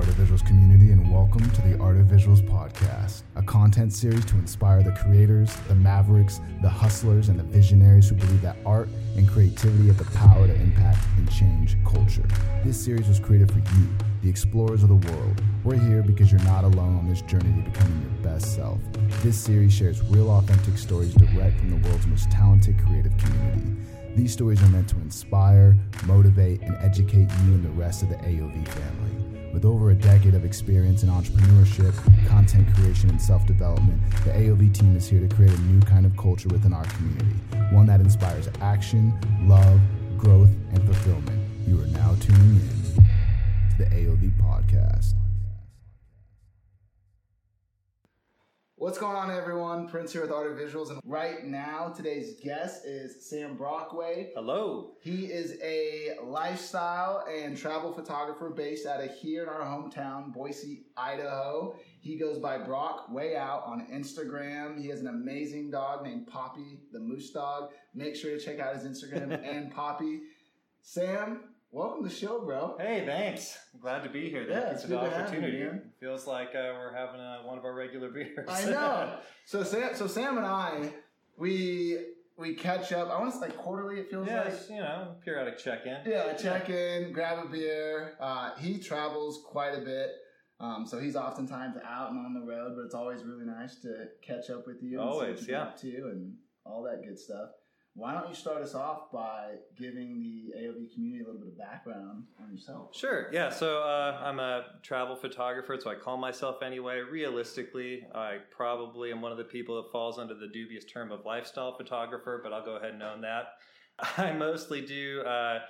Art of Visuals community, and welcome to the Art of Visuals podcast, a content series to inspire the creators, the mavericks, the hustlers, and the visionaries who believe that art and creativity have the power to impact and change culture. This series was created for you, the explorers of the world. We're here because you're not alone on this journey to becoming your best self. This series shares real, authentic stories direct from the world's most talented creative community. These stories are meant to inspire, motivate, and educate you and the rest of the AOV family. With over a decade of experience in entrepreneurship, content creation, and self development, the AOV team is here to create a new kind of culture within our community, one that inspires action, love, growth, and fulfillment. You are now tuning in to the AOV podcast. What's going on, everyone? Prince here with Art of Visuals, and right now, today's guest is Sam Brockway. Hello. He is a lifestyle and travel photographer based out of here in our hometown, Boise, Idaho. He goes by Brock Way Out on Instagram. He has an amazing dog named Poppy, the moose dog. Make sure to check out his Instagram and Poppy. Sam, welcome to the show, bro. Hey, thanks. I'm glad to be here. Thank Yeah, it's for good the you, opportunity. man. Feels like uh, we're having uh one of our regular beers. I know. So Sam, so Sam and I, we we catch up. I want to say like quarterly. It feels yeah, like. you know, periodic check-in. Yeah, check in, grab a beer. Uh, he travels quite a bit, um, so he's oftentimes out and on the road. But it's always really nice to catch up with you. Always, yeah. Up to and all that good stuff. Why don't you start us off by giving the AOV community a little bit of background on yourself? Sure. Yeah. So uh, I'm a travel photographer, so I call myself anyway. Realistically, I probably am one of the people that falls under the dubious term of lifestyle photographer, but I'll go ahead and own that. I mostly do. Uh,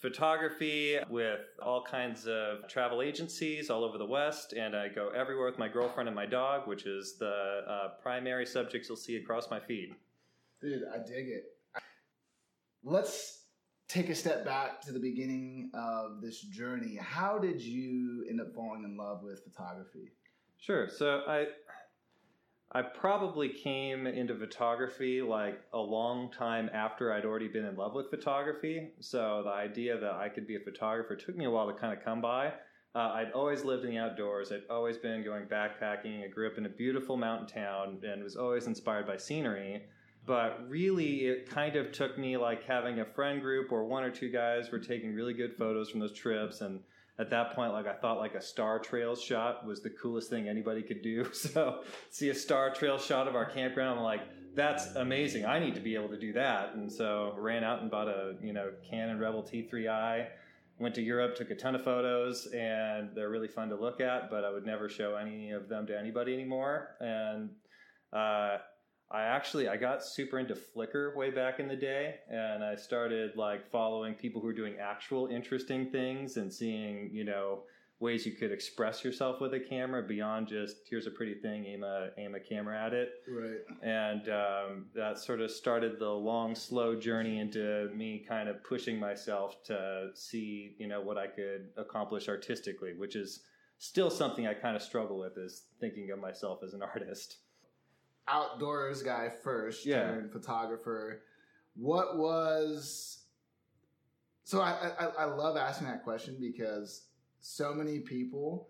Photography with all kinds of travel agencies all over the West, and I go everywhere with my girlfriend and my dog, which is the uh, primary subjects you'll see across my feed. Dude, I dig it. Let's take a step back to the beginning of this journey. How did you end up falling in love with photography? Sure. So I I probably came into photography like a long time after I'd already been in love with photography. So the idea that I could be a photographer took me a while to kind of come by. Uh, I'd always lived in the outdoors. I'd always been going backpacking. I grew up in a beautiful mountain town and was always inspired by scenery. But really, it kind of took me like having a friend group or one or two guys were taking really good photos from those trips and at that point, like I thought, like a star trails shot was the coolest thing anybody could do. So see a star trail shot of our campground, I'm like, that's amazing. I need to be able to do that. And so ran out and bought a you know Canon Rebel T3i. Went to Europe, took a ton of photos, and they're really fun to look at. But I would never show any of them to anybody anymore. And uh, I actually I got super into Flickr way back in the day, and I started like following people who were doing actual interesting things and seeing you know ways you could express yourself with a camera beyond just here's a pretty thing, aim a aim a camera at it, Right. and um, that sort of started the long, slow journey into me kind of pushing myself to see you know what I could accomplish artistically, which is still something I kind of struggle with is thinking of myself as an artist. Outdoors guy first, Yeah. turned photographer. What was so? I, I I love asking that question because so many people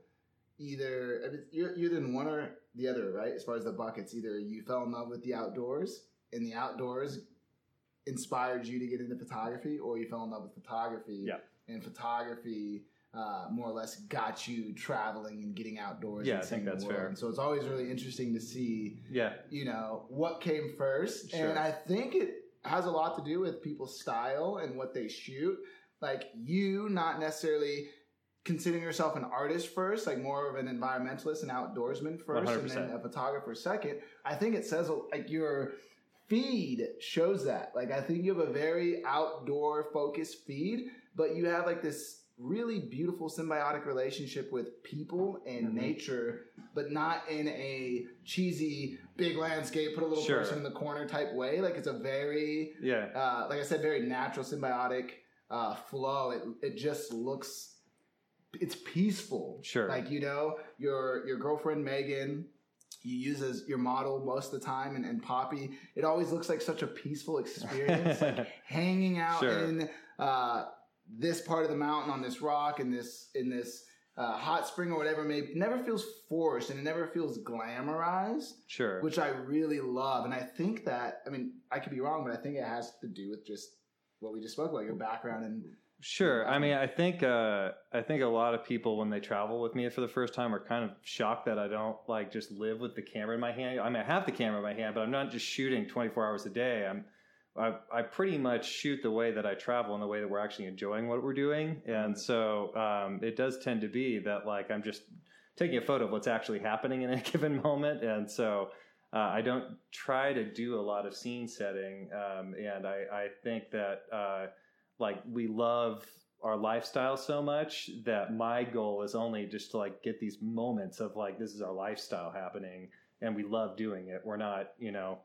either I mean, you're you're in one or the other, right? As far as the buckets, either you fell in love with the outdoors, and the outdoors inspired you to get into photography, or you fell in love with photography, Yeah. and photography. Uh, more or less got you traveling and getting outdoors. Yeah, and I think that's fair. And so it's always really interesting to see Yeah, you know what came first Sure. and i think it has a lot to do with people's style and what they shoot like you not necessarily considering yourself an artist first like more of an environmentalist and outdoorsman first and then a photographer second i think it says like your feed shows that like i think you have a very outdoor focused feed but you have like this really beautiful symbiotic relationship with people and Mhm. nature but not in a cheesy big landscape, put a little Sure. person in the corner type way. Like it's a very, yeah. uh, like I said, very natural, symbiotic uh, flow. It it just looks, it's peaceful. Sure. Like you know, your your girlfriend Megan. You use as your model most of the time, and, and Poppy. It always looks like such a peaceful experience, like hanging out Sure. in uh, this part of the mountain on this rock in this in this uh, hot spring or whatever may never feels forced and it never feels glamorized Sure. which i really love and i think that i mean i could be wrong but i think it has to do with just what we just spoke about your background and Sure. I mean, I think uh, I think a lot of people when they travel with me for the first time are kind of shocked that I don't like just live with the camera in my hand. I mean, I have the camera in my hand, but I'm not just shooting 24 hours a day. I'm I, I pretty much shoot the way that I travel and the way that we're actually enjoying what we're doing, and so um, it does tend to be that like I'm just taking a photo of what's actually happening in a given moment, and so. Uh, I don't try to do a lot of scene setting, um, and I, I think that uh, like we love our lifestyle so much that my goal is only just to like get these moments of like this is our lifestyle happening and we love doing it. We're not you know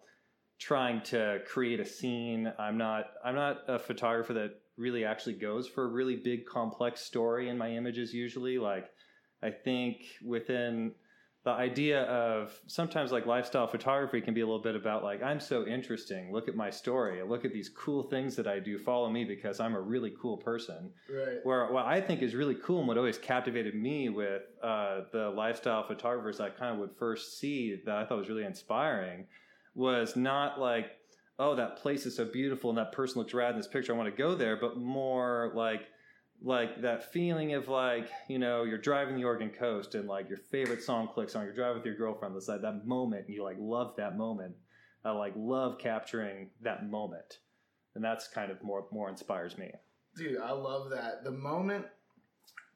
trying to create a scene. I'm not i'm not a photographer that really actually goes for a really big complex story in my images usually. Like i think within the idea of sometimes like lifestyle photography can be a little bit about like i'm so interesting. Look at my story. Look at these cool things that i do. Follow me because i'm a really cool person. Right. Where what i think is really cool and what always captivated me with uh, the lifestyle photographers i kind of would first see that i thought was really inspiring was not like oh that place is so beautiful and that person looks rad in this picture i want to go there but more like like that feeling of like you know you're driving the Oregon coast and like your favorite song clicks on you're driving with your girlfriend it's like that moment and you like love that moment I like love capturing that moment and that's kind of more more inspires me Dude, I love that. The moment,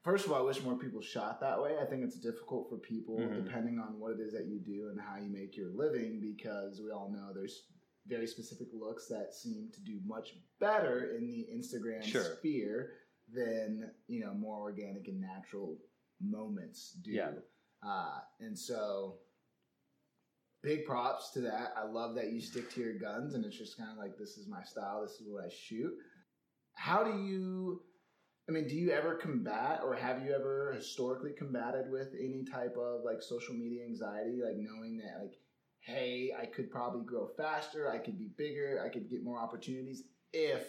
first of all, I wish more people shot that way. I think it's difficult for people, Mhm. depending on what it is that you do and how you make your living, because we all know there's very specific looks that seem to do much better in the Instagram Sure. sphere than, you know, more organic and natural moments do. Yeah. Uh, and so, big props to that. I love that you stick to your guns and it's just kind of like, this is my style, this is what I shoot how do you i mean do you ever combat or have you ever historically combated with any type of like social media anxiety like knowing that like hey i could probably grow faster i could be bigger i could get more opportunities if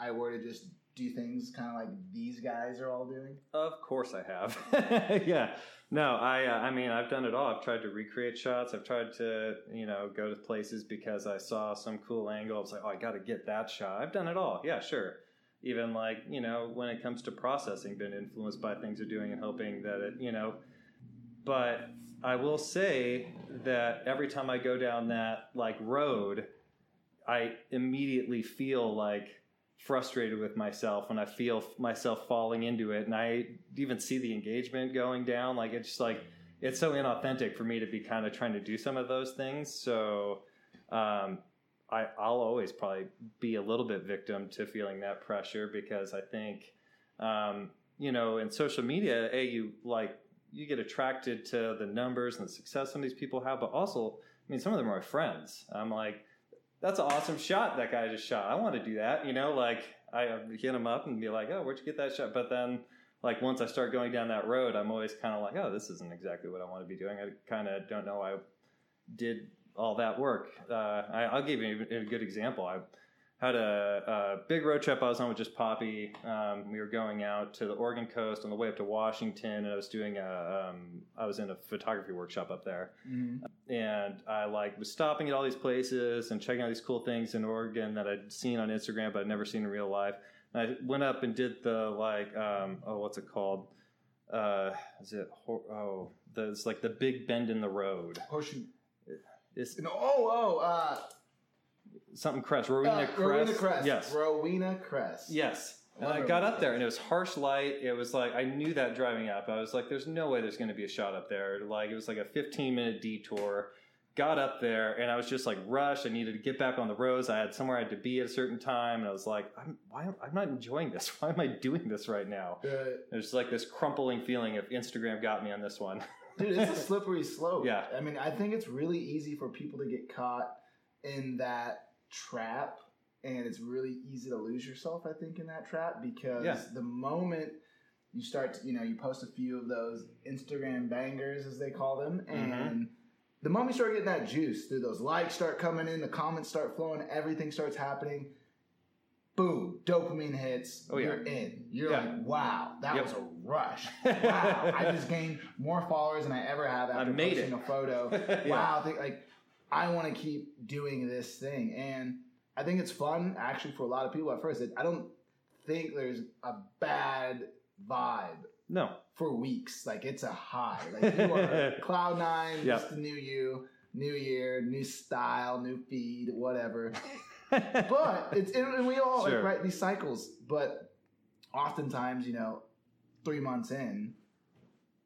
i were to just do things kind of like these guys are all doing Of course I have. yeah. No, I uh, I mean I've done it all. I've tried to recreate shots. I've tried to, you know, go to places because I saw some cool angle. I was like, "Oh, I got to get that shot." I've done it all. Yeah, sure. Even like, you know, when it comes to processing, been influenced by things you're doing and hoping that it, you know, but I will say that every time I go down that like road, I immediately feel like frustrated with myself and I feel myself falling into it. And I even see the engagement going down. Like it's just like it's so inauthentic for me to be kind of trying to do some of those things. So um, I, I'll always probably be a little bit victim to feeling that pressure because I think um, you know in social media a you like you get attracted to the numbers and the success some of these people have but also I mean some of them are my friends I'm like that's an awesome shot that guy just shot. I want to do that. You know, like I hit him up and be like, oh, where'd you get that shot? But then, like once I start going down that road, I'm always kind of like, oh, this isn't exactly what I want to be doing. I kind of don't know I did all that work. Uh, I, I'll give you a good example. I had a, a big road trip I was on with just Poppy. Um, we were going out to the Oregon coast on the way up to Washington, and I was doing a, um, I was in a photography workshop up there mm-hmm. and I like was stopping at all these places and checking out these cool things in Oregon that I'd seen on Instagram but I'd never seen in real life. And I went up and did the like um, oh what's it called? Uh, is it oh the, it's like the big bend in the road. Horseshoe. It's No, oh, oh, uh, something crest. Rowena uh, crest. Rowena Crest. Yes. Rowena Crest. Yes. And I got up there and it was harsh light. It was like I knew that driving up. I was like, there's no way there's gonna be a shot up there. Like it was like a 15 minute detour. Got up there and I was just like rushed. I needed to get back on the roads. I had somewhere I had to be at a certain time, and I was like, I'm why I'm not enjoying this. Why am I doing this right now? Uh, There's like this crumpling feeling of Instagram got me on this one. Dude, it's a slippery slope. Yeah. I mean, I think it's really easy for people to get caught in that trap, and it's really easy to lose yourself, I think, in that trap because Yeah. the moment you start to, you know, you post a few of those Instagram bangers, as they call them, Mm-hmm. and the moment you start getting that juice through those likes start coming in, the comments start flowing, everything starts happening. boom, dopamine hits. Oh, yeah. You're in. You're Yeah. like, wow, that Yep. was a rush. wow, I just gained more followers than I ever have I after made posting it. a photo. Yeah. Wow, think like I want to keep doing this thing, and I think it's fun actually for a lot of people at first. I don't think there's a bad vibe No. for weeks. Like it's a high. Like you are cloud nine, Yep. just the new you, new year, new style, new feed, whatever. But it's and we all Sure. like right these cycles. But oftentimes, you know, three months in,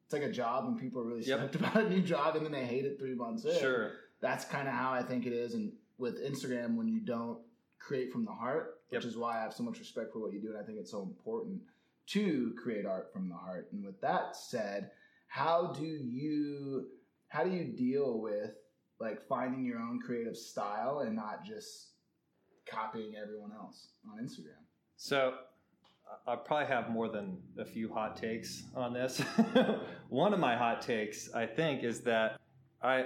it's like a job and people are really Yep. stoked about a new job and then they hate it three months in. sure. That's kind of how I think it is. And with Instagram, when you don't create from the heart, which Yep. is why I have so much respect for what you do, and I think it's so important to create art from the heart. And with that said, how do you how do you deal with like finding your own creative style and not just copying everyone else on Instagram? So I- probably have more than a few hot takes on this. One of my hot takes, I think, is that I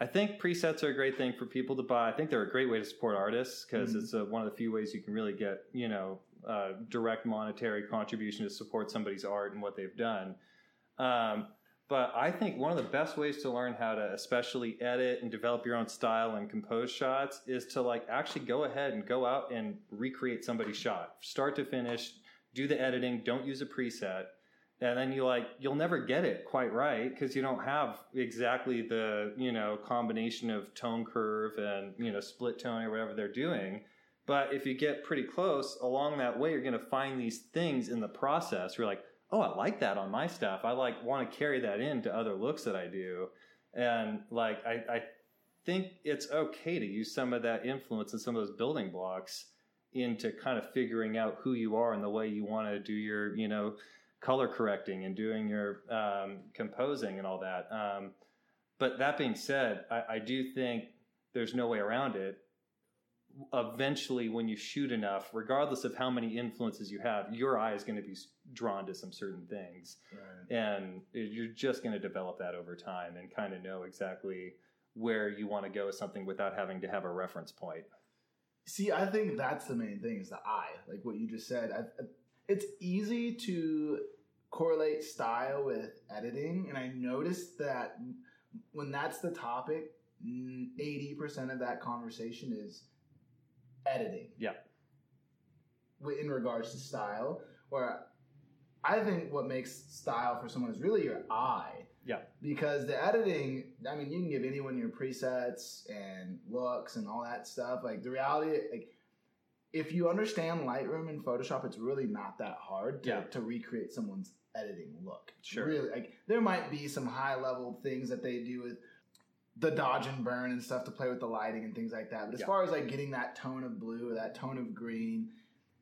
I think presets are a great thing for people to buy. I think they're a great way to support artists because Mhm. it's uh one of the few ways you can really get you know uh, direct monetary contribution to support somebody's art and what they've done. Um, but I think one of the best ways to learn how to especially edit and develop your own style and compose shots is to like actually go ahead and go out and recreate somebody's shot, start to finish, do the editing, don't use a preset. And then you like you'll never get it quite right because you don't have exactly the, you know, combination of tone curve and, you know, split tone or whatever they're doing. But if you get pretty close along that way, you're going to find these things in the process. You're like, oh, I like that on my stuff. I like want to carry that into other looks that I do. And like, I, I think it's okay to use some of that influence and some of those building blocks into kind of figuring out who you are and the way you want to do your, you know, color correcting and doing your um, composing and all that. Um, but that being said, I, I do think there's no way around it eventually when you shoot enough regardless of how many influences you have your eye is going to be drawn to some certain things Right. and you're just going to develop that over time and kind of know exactly where you want to go with something without having to have a reference point See, I think that's the main thing is the eye, like what you just said. I, it's easy to correlate style with editing, and I noticed that when that's the topic, eighty percent of that conversation is editing. Yeah. In regards to style, where I think what makes style for someone is really your eye. Yeah. Because the editing, I mean, you can give anyone your presets and looks and all that stuff. Like the reality, like if you understand Lightroom and Photoshop, it's really not that hard to, Yeah. to recreate someone's editing look. Sure. Really, like there might be some high level things that they do with the dodge and burn and stuff to play with the lighting and things like that. But as Yeah. far as like getting that tone of blue or that tone of green,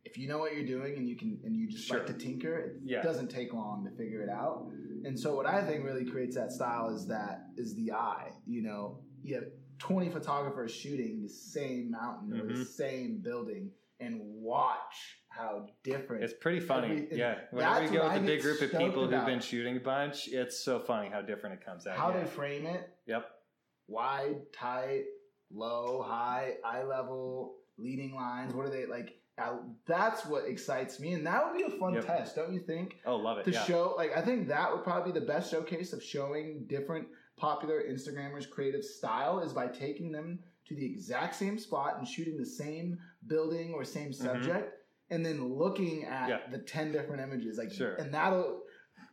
if you know what you're doing and you can and you just like to tinker, it Yeah. doesn't take long to figure it out. And so what I think really creates that style is that is the eye. You know, you have 20 photographers shooting the same mountain or the Mhm. same building and watch how different it's pretty funny Every- yeah whenever you go with a big group of people who've been shooting a bunch it's so funny how different it comes out how yeah. they frame it yep wide, tight, low, high, eye level, leading lines. What are they like? Uh, that's what excites me, and that would be a fun Yep. test, don't you think? oh love it To yeah show, like, I think that would probably be the best showcase of showing different popular Instagrammers' creative style is by taking them to the exact same spot and shooting the same building or same subject, and then looking at Mm-hmm. Yeah. the ten different images, like, Sure. and that'll.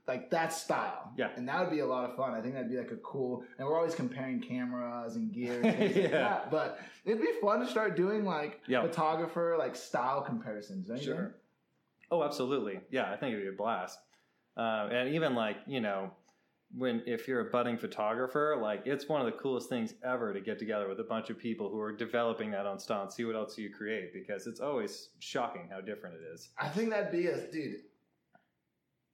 Like that style, Yeah. and that would be a lot of fun. I think that'd be like a cool. And we're always comparing cameras and gear, and things like Yeah. that. But it'd be fun to start doing like Yeah. photographer like style comparisons. Don't think? Sure. Oh, absolutely. Yeah, I think it'd be a blast. Uh, and even like you know, when if you're a budding photographer, like it's one of the coolest things ever to get together with a bunch of people who are developing that on style and see what else you create because it's always shocking how different it is. I think that'd be a dude.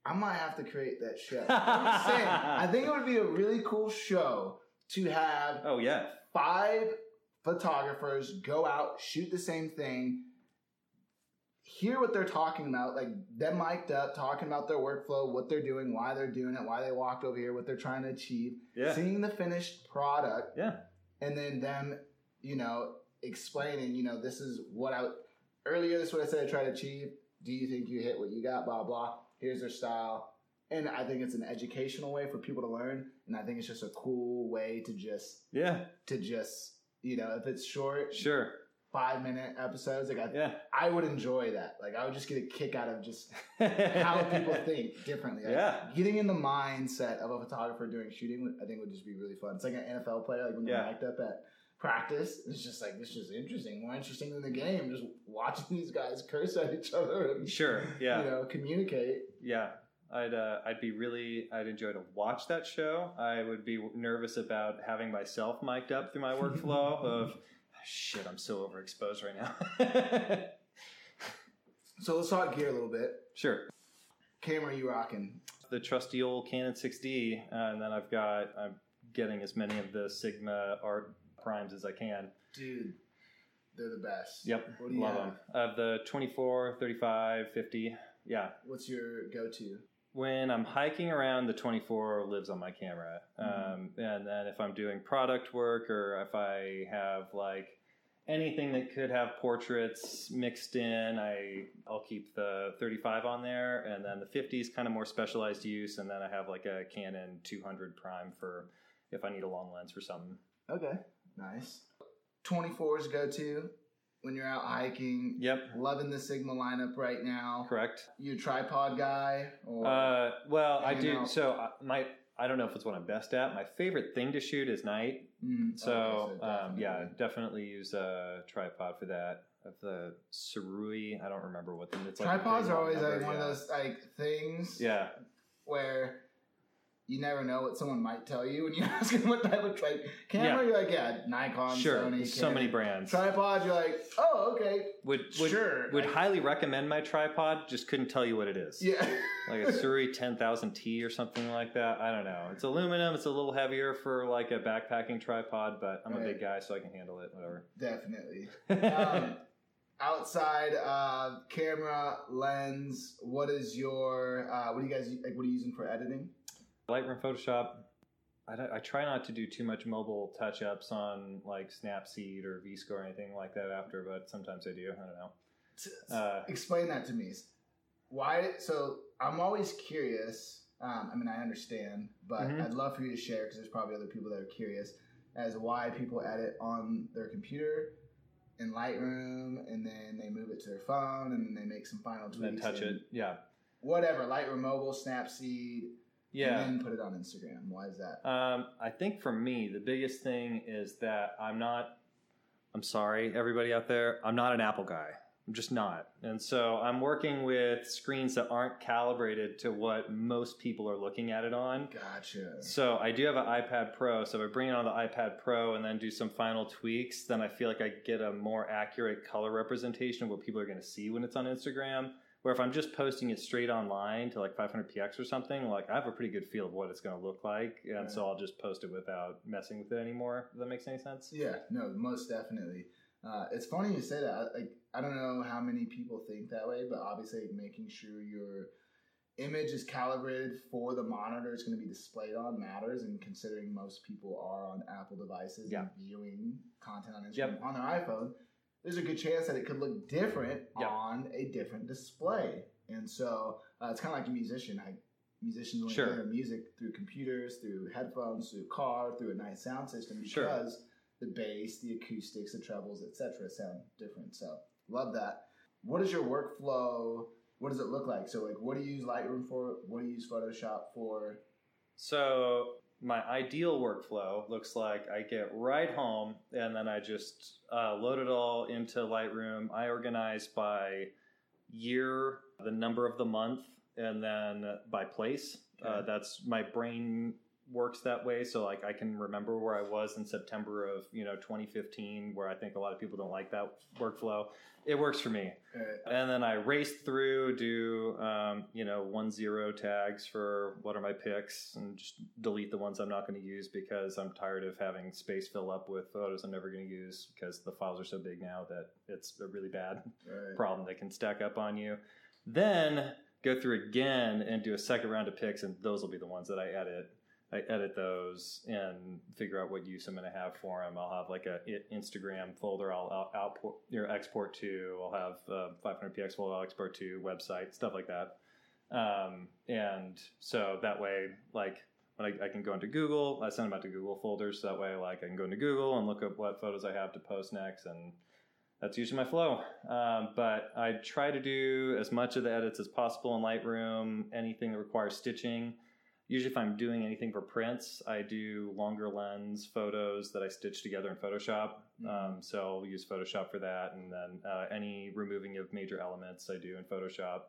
I might have to create that show. Saying. I think it would be a really cool show to have Oh yeah, five photographers go out, shoot the same thing, hear what they're talking about, like them mic'd up, talking about their workflow, what they're doing, why they're doing it, why they walked over here, what they're trying to achieve, yeah, seeing the finished product, yeah, and then them, you know, explaining, you know, this is what I earlier this is what I said I tried to achieve. Do you think you hit what you got? Blah blah. Here's their style. And I think it's an educational way for people to learn. And I think it's just a cool way to just Yeah, to just you know, if it's short, sure. five minute episodes, like I Yeah. I would enjoy that. Like I would just get a kick out of just how people think differently. Like, Yeah. Getting in the mindset of a photographer during shooting, I think would just be really fun. It's like an NFL player, like when they're Yeah. up at practice. It's just like this is interesting, more interesting than the game. Just watching these guys curse at each other and Sure. Yeah. you know communicate. Yeah, I'd uh, I'd be really I'd enjoy to watch that show. I would be nervous about having myself mic'd up through my workflow of shit. I'm so overexposed right now. So let's talk gear a little bit. sure, Camera you rocking? the trusty old Canon 6D, uh, and then I've got I'm getting as many of the Sigma art primes as I can. Dude, they're the best. Yep, What do you love have? them. Of the 24, 35, 50. Yeah, What's your go to? when I'm hiking around, the 24 lives on my camera. Mhm. Um, and then if I'm doing product work or if I have like anything that could have portraits mixed in, I I'll keep the 35 on there, and then the 50 is kind of more specialized use, and then I have like a Canon 200 prime for if I need a long lens for something. Okay, nice. 24s go to when you're out hiking. Yep, Loving the Sigma lineup right now. correct. You a tripod guy or Uh, well, I do. out? So I- my I don't know if it's what I'm best at. My favorite thing to shoot is night. Mm, So, okay, so um, yeah, definitely. use a tripod for that. Of the Sirui, I don't remember what the it's like. Tripods big are always like one yeah. of those like things Yeah, where you never know what someone might tell you when you ask them what type of like camera. Yeah. You're like, yeah, Nikon, sure. Sony, so Canon. many brands. Tripod, you're like, oh, okay, would would sure. would I- highly recommend my tripod. Just couldn't tell you what it is. yeah, Like a Sirui 10000T or something like that. I don't know. It's aluminum. It's a little heavier for like a backpacking tripod, but I'm a big guy, so I can handle it. Whatever. definitely. Um, outside uh, camera lens, what is your uh, what do you guys like? What are you using for editing? Lightroom, Photoshop. I, I try not to do too much mobile touch ups on like Snapseed or VSCO or anything like that after, but sometimes I do. I don't know. Uh, Explain that to me. Why? So I'm always curious. Um, I mean, I understand, but Mhm. I'd love for you to share because there's probably other people that are curious as why people edit on their computer in Lightroom and then they move it to their phone and then they make some final tweaks. then touch and it. Yeah. Whatever, Lightroom mobile, Snapseed, Yeah. and then put it on Instagram. Why is that? Um, I think for me, the biggest thing is that I'm not, I'm sorry, everybody out there, I'm not an Apple guy. I'm just not. And so I'm working with screens that aren't calibrated to what most people are looking at it on. Gotcha. So I do have an iPad Pro. So if I bring it on the iPad Pro and then do some final tweaks, then I feel like I get a more accurate color representation of what people are going to see when it's on Instagram. Where if I'm just posting it straight online to like 500px or something, like I have a pretty good feel of what it's going to look like, and Right. so I'll just post it without messing with it anymore. If that makes any sense? Yeah, no, most definitely. Uh, it's funny you say that. Like, I don't know how many people think that way, but obviously, making sure your image is calibrated for the monitor it's going to be displayed on matters. And considering most people are on Apple devices Yeah. and viewing content on Instagram Yep. on their iPhone, there's a good chance that it could look different Yep. on a different display. And so uh, it's kind of like a musician. I, musicians only Sure. hear music through computers, through headphones, through a car, through a nice sound system because Sure. the bass, the acoustics, the trebles, etc., sound different. So love that. What is your workflow? What does it look like? So like, what do you use Lightroom for? What do you use Photoshop for? So my ideal workflow looks like I get right home and then I just uh, load it all into Lightroom. I organize by year, the number of the month, and then by place. Uh, that's my brain works that way. So like I can remember where I was in September of you know 2015, where I think a lot of people don't like that workflow. It works for me Uh, and then I race through, do um, you know one zero tags for what are my picks, and just delete the ones I'm not going to use because I'm tired of having space fill up with photos I'm never going to use because the files are so big now that it's a really bad right. problem that can stack up on you. Then go through again and do a second round of picks, and those will be the ones that I edit. I edit those and figure out what use I'm going to have for them. I'll have like a Instagram folder I'll out- output or export to. I'll have uh, 500px folder I'll export to, website stuff like that. Um, and so that way, like when I, I can go into Google, I send them out to Google folders. So that way, like I can go into Google and look up what photos I have to post next, and that's usually my flow. Um, but I try to do as much of the edits as possible in Lightroom. Anything that requires stitching. Usually, if I'm doing anything for prints, I do longer lens photos that I stitch together in Photoshop. Um, so I'll use Photoshop for that, and then uh, any removing of major elements I do in Photoshop.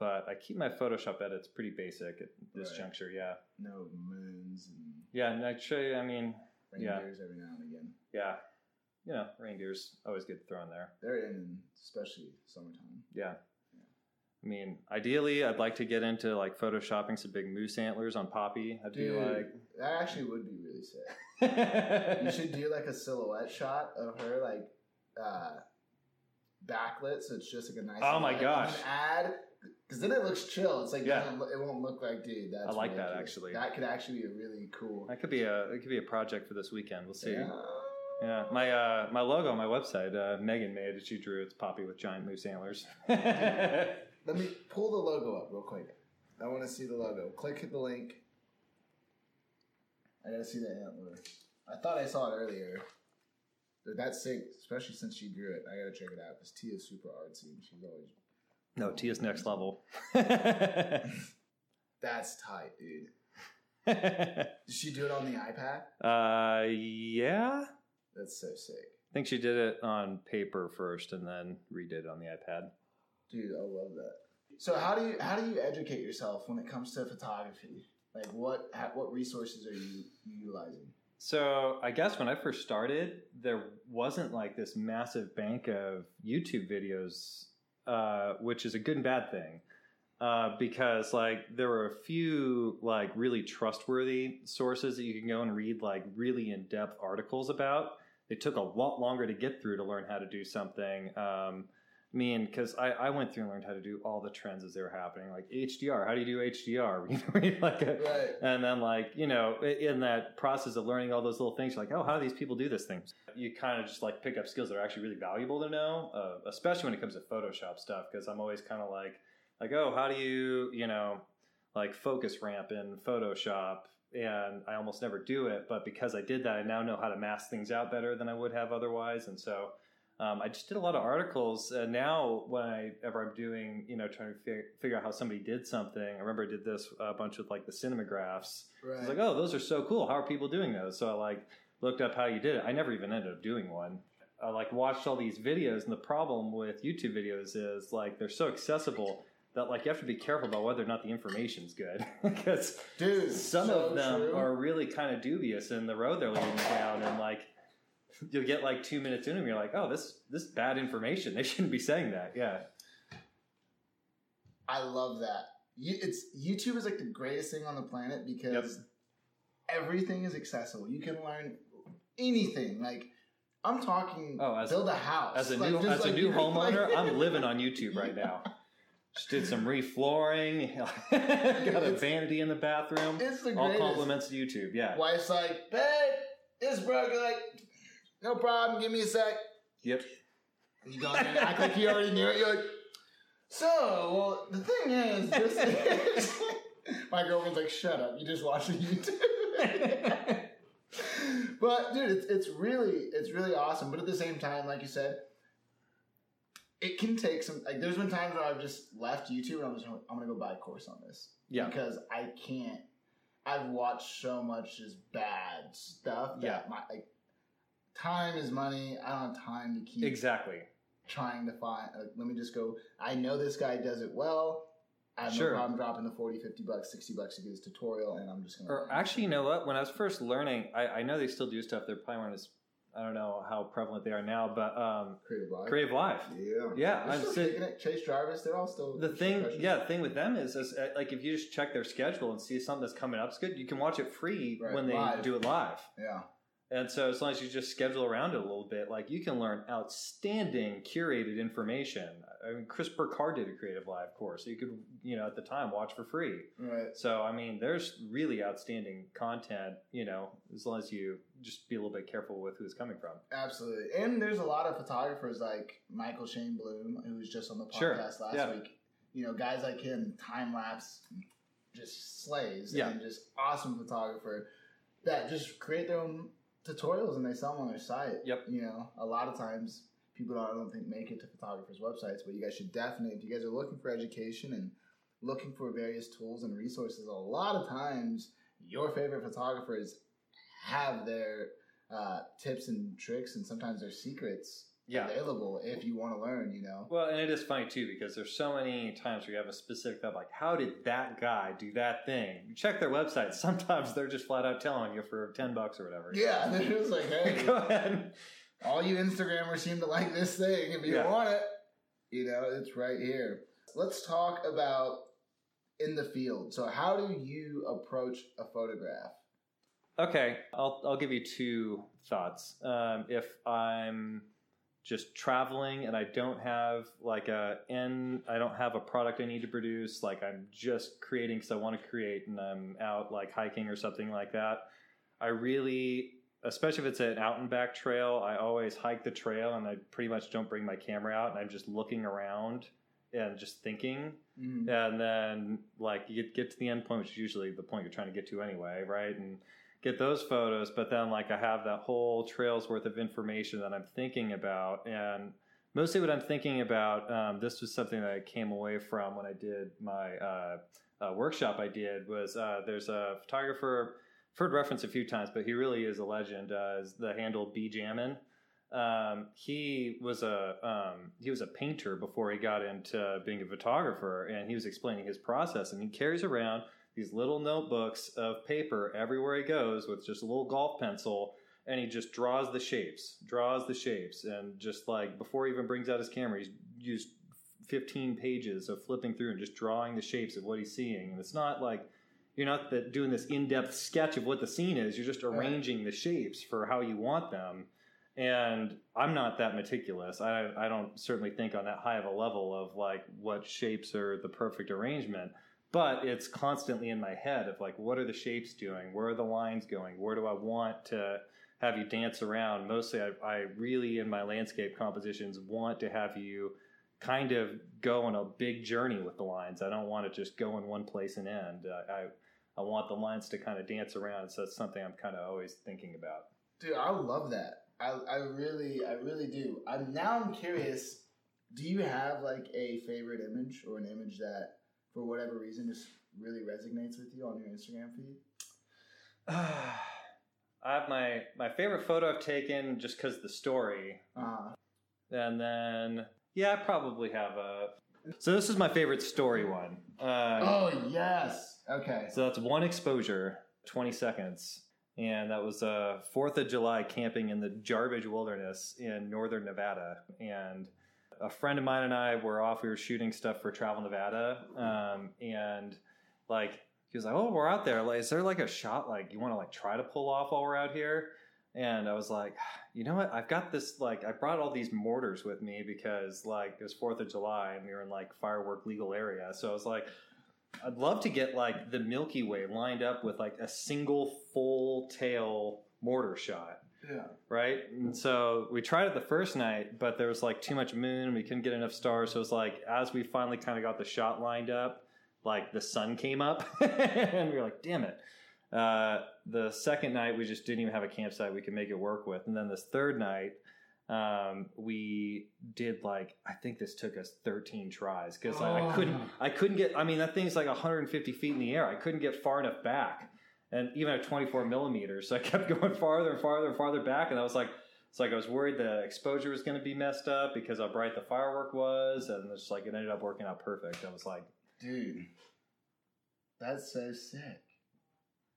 But I keep my Photoshop edits pretty basic at this Right. juncture. Yeah, No moons and yeah. And actually, I mean, Yeah. reindeers every now and again. yeah, you know, reindeers always get thrown there. They're in, especially summertime. Yeah. I mean, ideally, I'd like to get into like photoshopping some big moose antlers on Poppy. I'd Dude, be like, that actually would be really sick. You should do like a silhouette shot of her, like uh, backlit, so it's just like a nice. Oh my gosh. Add because then it looks chill. It's like Yeah. it won't look like dude. That's I like that, actually. That could actually be a really cool. that could be a it could be a project for this weekend. We'll see. Yeah. Yeah, my uh, my logo on my website, uh, Megan made. She drew it's Poppy with giant moose antlers. Let me pull the logo up real quick. I want to see the logo. Click the link. I gotta see the antler. I thought I saw it earlier. That's sick, especially since she drew it. I gotta check it out because Tia's super artsy and she's always. no, Tia's next level. That's tight, dude. Did she do it on the iPad? uh, yeah, That's so sick, I think she did it on paper first and then redid it on the iPad. Dude. I love that. So how do you how do you educate yourself when it comes to photography? Like what ha- what resources are you utilizing? So I guess when I first started, there wasn't like this massive bank of YouTube videos, uh, which is a good and bad thing. Uh, because like there were a few like really trustworthy sources that you can go and read like really in-depth articles about. They took a lot longer to get through to learn how to do something. Um, mean, because I, I went through and learned how to do all the trends as they were happening, like HDR. How do you do HDR? You know, like a, Right. and then, like, you know, in that process of learning all those little things, you're like, oh, how do these people do this thing? You kind of just like pick up skills that are actually really valuable to know, uh, especially when it comes to Photoshop stuff, because I'm always kind of like, like, oh, how do you, you know, like focus ramp in Photoshop? And I almost never do it, but because I did that, I now know how to mask things out better than I would have otherwise. And so, um, I just did a lot of articles. And now, whenever I'm doing, you know, trying to fig- figure out how somebody did something, I remember I did this a bunch with like the cinemagraphs. I was like, oh, those are so cool. How are people doing those? So I like looked up how you did it. I never even ended up doing one. I like watched all these videos, and the problem with YouTube videos is like they're so accessible that like you have to be careful about whether or not the information's good because Dude, some so of them true. are really kind of dubious in the road they're leading down, and like you'll get like two minutes in, and you're like, oh, this this is bad information. They shouldn't be saying that. Yeah, I love that. You, it's YouTube is like the greatest thing on the planet because everything is accessible. You can learn anything. Like I'm talking, Oh, as- build a house. as a Like, new as a like- new like- homeowner, I'm living on YouTube right now. Just did some reflooring. Got a It's- vanity in the bathroom. It's the greatest. All compliments to YouTube. Yeah. Wife's like, babe, it's broken. Like, no problem. Give me a sec. Yep. And you go in there and act like you already knew it. You're like, so, well, the thing is, this is. My girlfriend's like, shut up. You just watch the YouTube. but dude, it's it's really it's really awesome. But at the same time, like you said, it can take some. Like, there's been times where I've just left YouTube and I'm just I'm gonna go buy a course on this Yeah. because I can't. I've watched so much just bad stuff that Yeah. my like time is money. I don't have time to keep Exactly. trying to find. Like, let me just go. I know this guy does it well. I have Sure. no problem dropping the 40, 50 bucks, 60 bucks to get his tutorial, and I'm just gonna. Or actually, you know what? When I was first learning, I, I know they still do stuff. They're probably as I don't know how prevalent they are now, but um, creative live. Creative Live. Yeah, Yeah, They're I'm still. Chase Jarvis, they're all still The thing, professionals. yeah, the thing with them is, is uh, like if you just check their schedule and see something that's coming up it's good, you can watch it free Right, when they live. do it live. yeah. And so, as long as you just schedule around it a little bit, like you can learn outstanding curated information. I mean, Chris Burkard did a Creative Live course, so you could, you know, at the time watch for free. Right. So, I mean, there's really outstanding content, you know, as long as you just be a little bit careful with who it's coming from. Absolutely. And there's a lot of photographers like Michael Shainblum, who was just on the podcast Sure. last Yeah. week. You know, guys like him, time lapse, just slays, Yeah. and just awesome photographer that just create their own tutorials and they sell them on their site. Yep. You know, a lot of times people don't, I don't think make it to photographers' websites, but you guys should definitely, if you guys are looking for education and looking for various tools and resources, a lot of times your favorite photographers have their uh, tips and tricks and sometimes their secrets Yeah. available if you want to learn, you know. Well, and it is funny too because there's so many times where you have a specific thought, like, how did that guy do that thing? You check their website. Sometimes they're just flat out telling you for ten bucks or whatever. Yeah, they're just like, hey, Go ahead. all you Instagrammers seem to like this thing. If you Yeah. want it, you know, it's right here. Let's talk about in the field. So, how do you approach a photograph? Okay, I'll I'll give you two thoughts. Um, if I'm just traveling and I don't have like a end, I don't have a product I need to produce. Like I'm just creating because I want to create, and I'm out like hiking or something like that. I really, especially if it's an out and back trail, I always hike the trail, and I pretty much don't bring my camera out, and I'm just looking around and just thinking Mm. and then like you get, get to the end point which is usually the point you're trying to get to anyway right and get those photos but then like i have that whole trail's worth of information that i'm thinking about and mostly what i'm thinking about um, this was something that i came away from when i did my uh, uh, workshop i did was uh, there's a photographer I've heard reference a few times but he really is a legend uh, is the handle b jammin um, he was a um, he was a painter before he got into being a photographer, and he was explaining his process. And he carries around these little notebooks of paper everywhere he goes with just a little golf pencil, and he just draws the shapes, draws the shapes, and just like before he even brings out his camera, he's used 15 pages of flipping through and just drawing the shapes of what he's seeing. And it's not like you're not that doing this in-depth sketch of what the scene is. You're just arranging the shapes for how you want them and I'm not that meticulous. I I don't certainly think on that high of a level of like what shapes are the perfect arrangement, but it's constantly in my head of like what are the shapes doing? Where are the lines going? Where do I want to have you dance around? Mostly, I, I really in my landscape compositions want to have you kind of go on a big journey with the lines. I don't want to just go in one place and end. Uh, I I want the lines to kind of dance around. So that's something I'm kind of always thinking about. Dude, I love that. I, I really, I really do. I'm now. I'm curious. Do you have like a favorite image or an image that, for whatever reason, just really resonates with you on your Instagram feed? I have my my favorite photo I've taken just because the story, Uh, and then yeah, I probably have a. So this is my favorite story one. Uh, oh yes. Okay. So that's one exposure, twenty seconds, and that was uh Fourth of July camping in the Jarbidge Wilderness in northern Nevada, and a friend of mine and I were off. We were shooting stuff for Travel Nevada, um, and like he was like, "Oh, we're out there. Like, is there like a shot like you want to like try to pull off while we're out here?" And I was like, "You know what? I've got this. Like, I brought all these mortars with me because like it was Fourth of July and we were in like firework legal area. So I was like." I'd love to get like the Milky Way lined up with like a single full tail mortar shot Yeah. right? And so we tried it the first night, but there was like too much moon. We couldn't get enough stars. So it was like as we finally kind of got the shot lined up, like the sun came up, and we were like, "Damn it!" Uh, the second night we just didn't even have a campsite we could make it work with, and then this third night. Um, we did like I think this took us 13 tries because like, I couldn't Oh. I couldn't get I mean that thing's like 150 feet in the air I couldn't get far enough back and even at 24 millimeters. So I kept going farther and farther and farther back, and I was like, it's like I was worried the exposure was going to be messed up because how bright the firework was, and it's like it ended up working out perfect. I was like, Dude, that's so sick.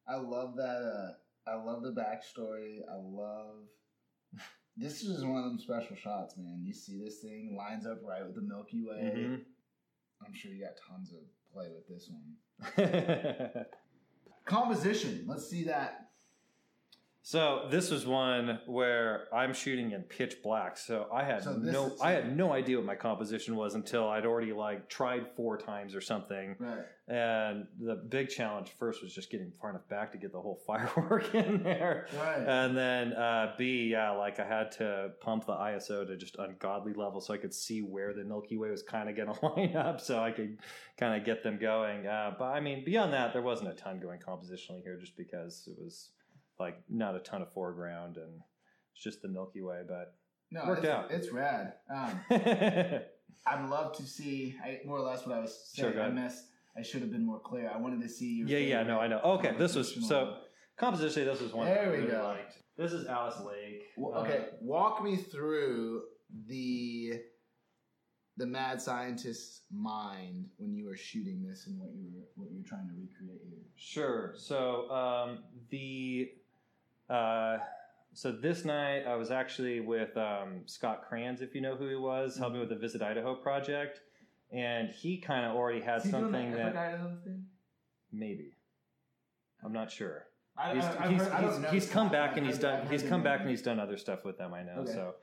I love that. Uh, I love the backstory. I love. This is one of them special shots, man. You see this thing lines up right with the Milky Way. mhm. I'm sure you got tons of play with this one. Composition. Let's see that. So this was one where I'm shooting in pitch black. So I had So no is- I had no idea what my composition was until I'd already like tried four times or something. Right. And the big challenge first was just getting far enough back to get the whole firework in there. Right. And then uh, B, yeah, like I had to pump the ISO to just ungodly level so I could see where the Milky Way was kind of going to line up, so I could kind of get them going. Uh, but I mean, beyond that, there wasn't a ton going compositionally here, just because it was like not a ton of foreground and it's just the Milky Way. But no, worked it's, out. it's rad. Um, I'd love to see I, more or less what I was saying. go I missed. I should have been more clear. I wanted to see your. yeah, yeah, no, I know. Okay, this was so compositionally. This was one There I we really go. liked. This is Alice Lake. Well, Uh, okay, walk me through the the mad scientist's mind when you were shooting this and what you were what you were trying to recreate here. Sure. So um, the uh, so this night I was actually with um, Scott Kranz, if you know who he was, helping with the Visit Idaho project, and he kind of already had Is something that Idaho thing? maybe I'm not sure. I, He's, I- he's, heard- he's, don't know he's come back and he's done he's come back and he's done other stuff with them. I know. Okay. So,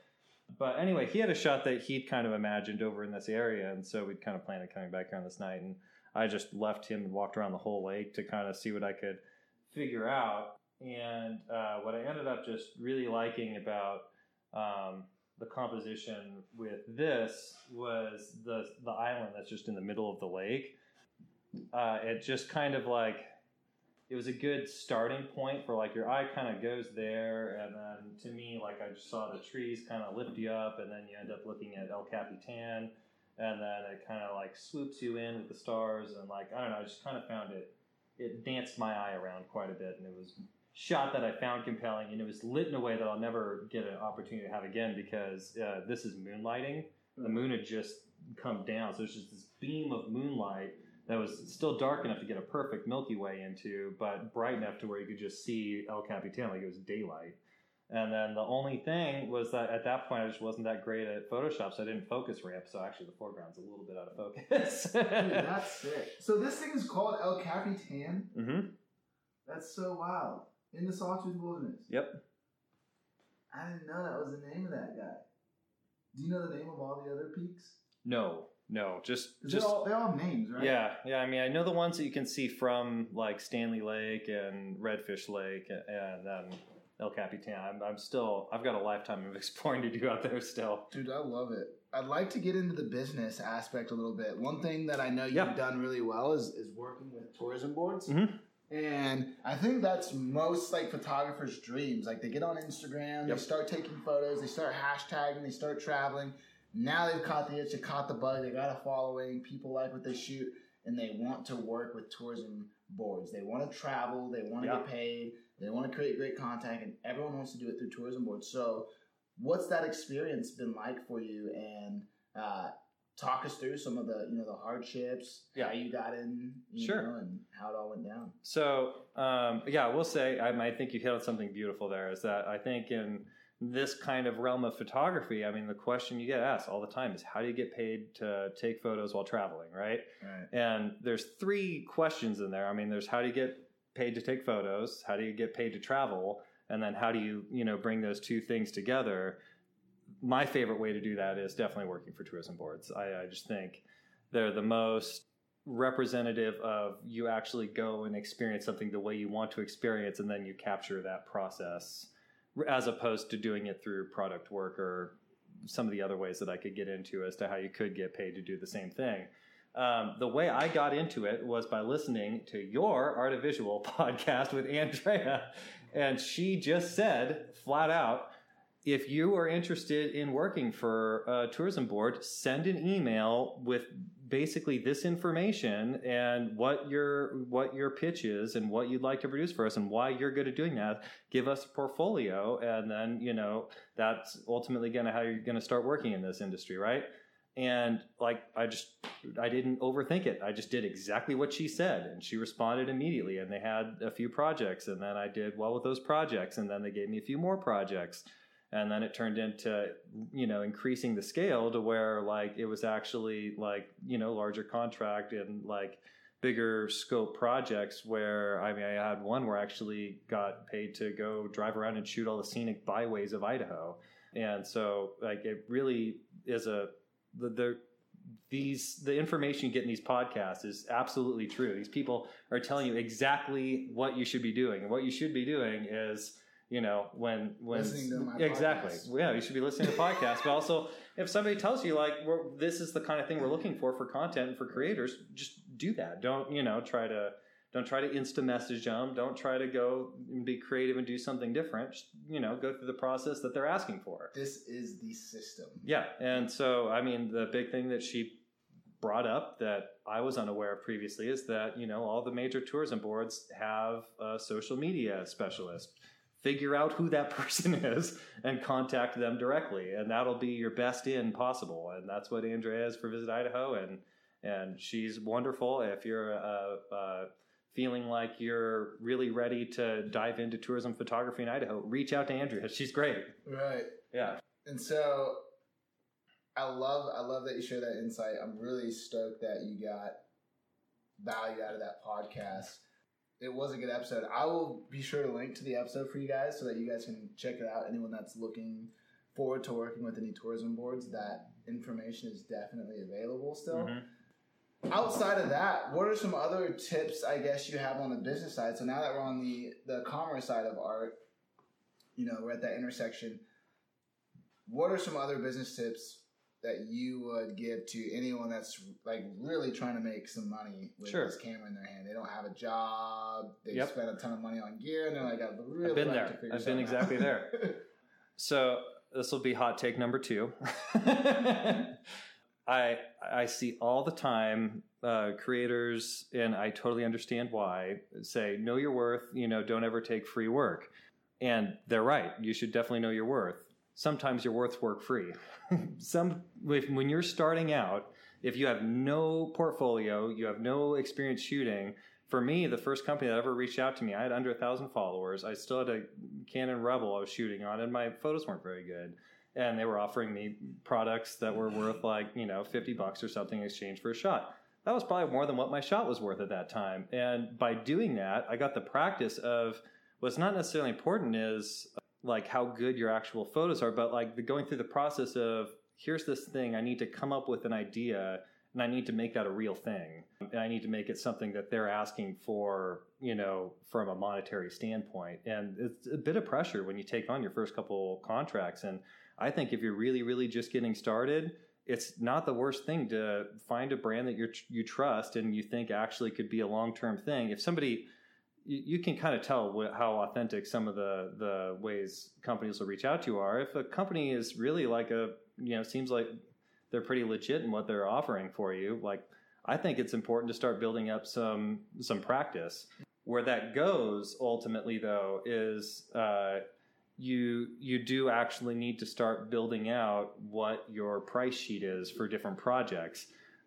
but anyway, he had a shot that he'd kind of imagined over in this area, and so we'd kind of planned on coming back here on this night, and I just left him and walked around the whole lake to kind of see what I could figure out. And uh, what I ended up just really liking about um, the composition with this was the the island that's just in the middle of the lake. Uh, it just kind of like it was a good starting point for like your eye kind of goes there, and then to me, like I just saw the trees kind of lift you up, and then you end up looking at El Capitan, and then it kind of like swoops you in with the stars, and like I don't know, I just kind of found it. It danced my eye around quite a bit, and it was shot that I found compelling, and it was lit in a way that I'll never get an opportunity to have again because uh, this is moonlighting. The moon had just come down, so there's just this beam of moonlight that was still dark enough to get a perfect Milky Way into, but bright enough to where you could just see El Capitan like it was daylight. And then the only thing was that at that point I just wasn't that great at Photoshop, so I didn't focus ramp. So actually the foreground's a little bit out of focus. Dude, that's sick. So this thing is called El Capitan. hmm That's so wild. In the Sawtooth Wilderness. Yep. I didn't know that was the name of that guy. Do you know the name of all the other peaks? No, no, just just they all they all have names, right? Yeah, yeah. I mean, I know the ones that you can see from like Stanley Lake and Redfish Lake and then El Capitan. I'm, I'm still, I've got a lifetime of exploring to do out there still. Dude, I love it. I'd like to get into the business aspect a little bit. One thing that I know you've Yeah. done really well is, is working with tourism boards. Mhm. And I think that's most like photographers' dreams. Like they get on Instagram, Yep. they start taking photos, they start hashtagging, they start traveling. Now they've caught the itch, they caught the bug, they got a following, people like what they shoot, and they want to work with tourism boards. They want to travel, they want to Yeah. get paid, they want to create great content, and everyone wants to do it through tourism boards. So, what's that experience been like for you? And uh, talk us through some of the you know the hardships, Yeah. how you got in, you Sure. know, and how it all went down. So, um, yeah, I will say, I, I think you hit on something beautiful there. Is that I think in this kind of realm of photography, I mean, the question you get asked all the time is, how do you get paid to take photos while traveling, right? Right. And there's three questions in there. I mean, there's how do you get paid to take photos? How do you get paid to travel? And then how do you, you know, bring those two things together? My favorite way to do that is definitely working for tourism boards. I, I just think they're the most representative of you actually go and experience something the way you want to experience, and then you capture that process as opposed to doing it through product work or some of the other ways that I could get into as to how you could get paid to do the same thing. Um, the way I got into it was by listening to your Art of Visual podcast with Andrea, and she just said flat out, if you are interested in working for a tourism board, send an email with basically this information and what your what your pitch is and what you'd like to produce for us and why you're good at doing that. Give us a portfolio, and then you know that's ultimately going to how you're going to start working in this industry, right? And like I just I didn't overthink it. I just did exactly what she said, and she responded immediately. And they had a few projects, and then I did well with those projects, and then they gave me a few more projects and then it turned into you know increasing the scale to where like it was actually like you know larger contract and like bigger scope projects where I mean I had one where I actually got paid to go drive around and shoot all the scenic byways of Idaho, and so like it really is a the, the these the information you get in these podcasts is absolutely true. These people are telling you exactly what you should be doing, and what you should be doing is you know when when exactly. podcast. yeah you should be listening to podcasts but also if somebody tells you like we're, this is the kind of thing we're looking for for content and for creators just do that. Don't you know try to don't try to insta message them don't try to go and be creative and do something different. Just you know go through the process that they're asking for. This is the system. yeah and so i mean the big thing that she brought up that i was unaware of previously is that you know all the major tourism boards have a social media specialist figure out who that person is and contact them directly. And that'll be your best in possible. And that's what andrea is for visit idaho. And and she's wonderful. If you're uh, uh, feeling like you're really ready to dive into tourism photography in idaho reach out to andrea. She's great. Right. yeah. And so I love I love that you share that insight. I'm really stoked that you got value out of that podcast. It was a good episode. I will be sure to link to the episode for you guys so that you guys can check it out. Anyone that's looking forward to working with any tourism boards, that information is definitely available still. Mhm. Outside of that, what are some other tips I guess you have on the business side? So now that we're on the the commerce side of art, you know, we're at that intersection. What are some other business tips that you would give to anyone that's like really trying to make some money with Sure. this camera in their hand? They don't have a job. They Yep. spent a ton of money on gear, and they're like, "I'd really been like there. I've been something out." exactly there. So this will be hot take number two. I I see all the time uh, creators, and I totally understand why. Say know your worth. You know, don't ever take free work, and they're right. You should definitely know your worth. Sometimes your worth work free. Some if, when you're starting out, if you have no portfolio, you have no experience shooting. For me, the first company that ever reached out to me, I had under a thousand followers. I still had a Canon Rebel I was shooting on, and my photos weren't very good. And they were offering me products that were worth like you know fifty bucks or something in exchange for a shot. That was probably more than what my shot was worth at that time. And by doing that, I got the practice of what's not necessarily important is like how good your actual photos are, but like the going through the process of here's this thing I need to come up with an idea and I need to make that a real thing. And I need to make it something that they're asking for, you know, from a monetary standpoint. And it's a bit of pressure when you take on your first couple contracts. And I think if you're really, really just getting started, it's not the worst thing to find a brand that you you trust and you think actually could be a long term thing. If somebody you, can kind of tell how authentic some of the the ways companies will reach out to you are. If a company is really like a you know seems like they're pretty legit in what they're offering for you, like I think it's important to start building up some some practice. Where that goes ultimately, though, is uh, you you do actually need to start building out what your price sheet is for different projects.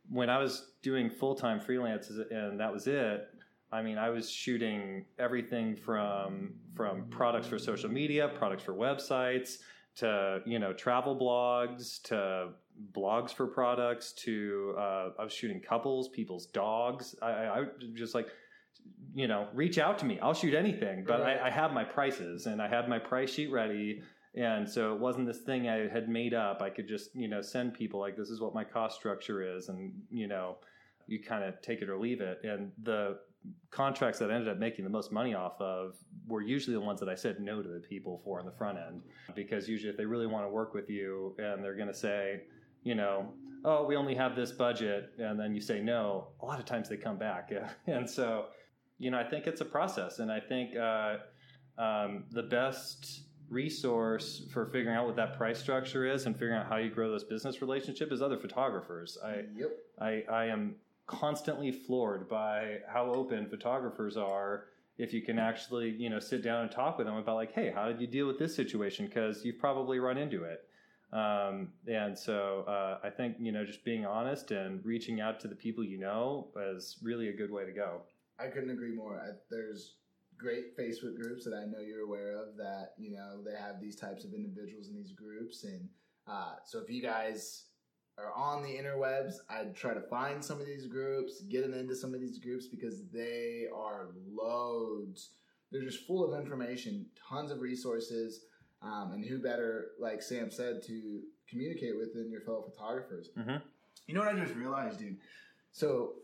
When I was doing full time freelance and that was it, I mean, I was shooting everything from from products for social media, products for websites, to you know travel blogs, to blogs for products, to uh, I was shooting couples, people's dogs. I, I, just like you know reach out to me. I'll shoot anything, but Right. I, I have my prices and I had my price sheet ready. And so it wasn't this thing I had made up. I could just, you know, send people like this is what my cost structure is, and you know, you kind of take it or leave it. And the contracts that I ended up making the most money off of were usually the ones that I said no to the people for in the front end. Because usually if they really want to work with you and they're going to say, you know, oh, we only have this budget, and then you say no, a lot of times they come back. and so, you know, I think it's a process. And I think uh, um, the best resource for figuring out what that price structure is and figuring out how you grow those business relationship is other photographers. I, yep. I, I am constantly floored by how open photographers are if you can actually you know sit down and talk with them about like hey how did you deal with this situation? Because you've probably run into it. Um, and so uh, i think you know just being honest and reaching out to the people you know is really a good way to go. I couldn't agree more. I, there's great Facebook groups that I know you're aware of that you know they have these types of individuals in these groups, and uh, so if you guys are on the interwebs, I'd try to find some of these groups, get them into some of these groups because they are loads. They're just full of information, tons of resources, um, and who better, like Sam said, to communicate with than your fellow photographers. Mhm. You know what I just realized, dude? So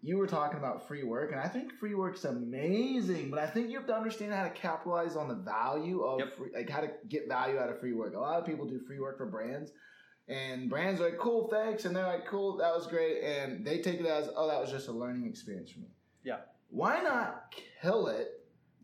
you were talking about free work, and I think free work's amazing, but I think you have to understand how to capitalize on the value of Yep. free, like how to get value out of free work. A lot of people do free work for brands, and brands are like, "Cool, thanks," and they're like, "Cool, that was great," and they take it as, "Oh, that was just a learning experience for me." Yeah. Why not kill it?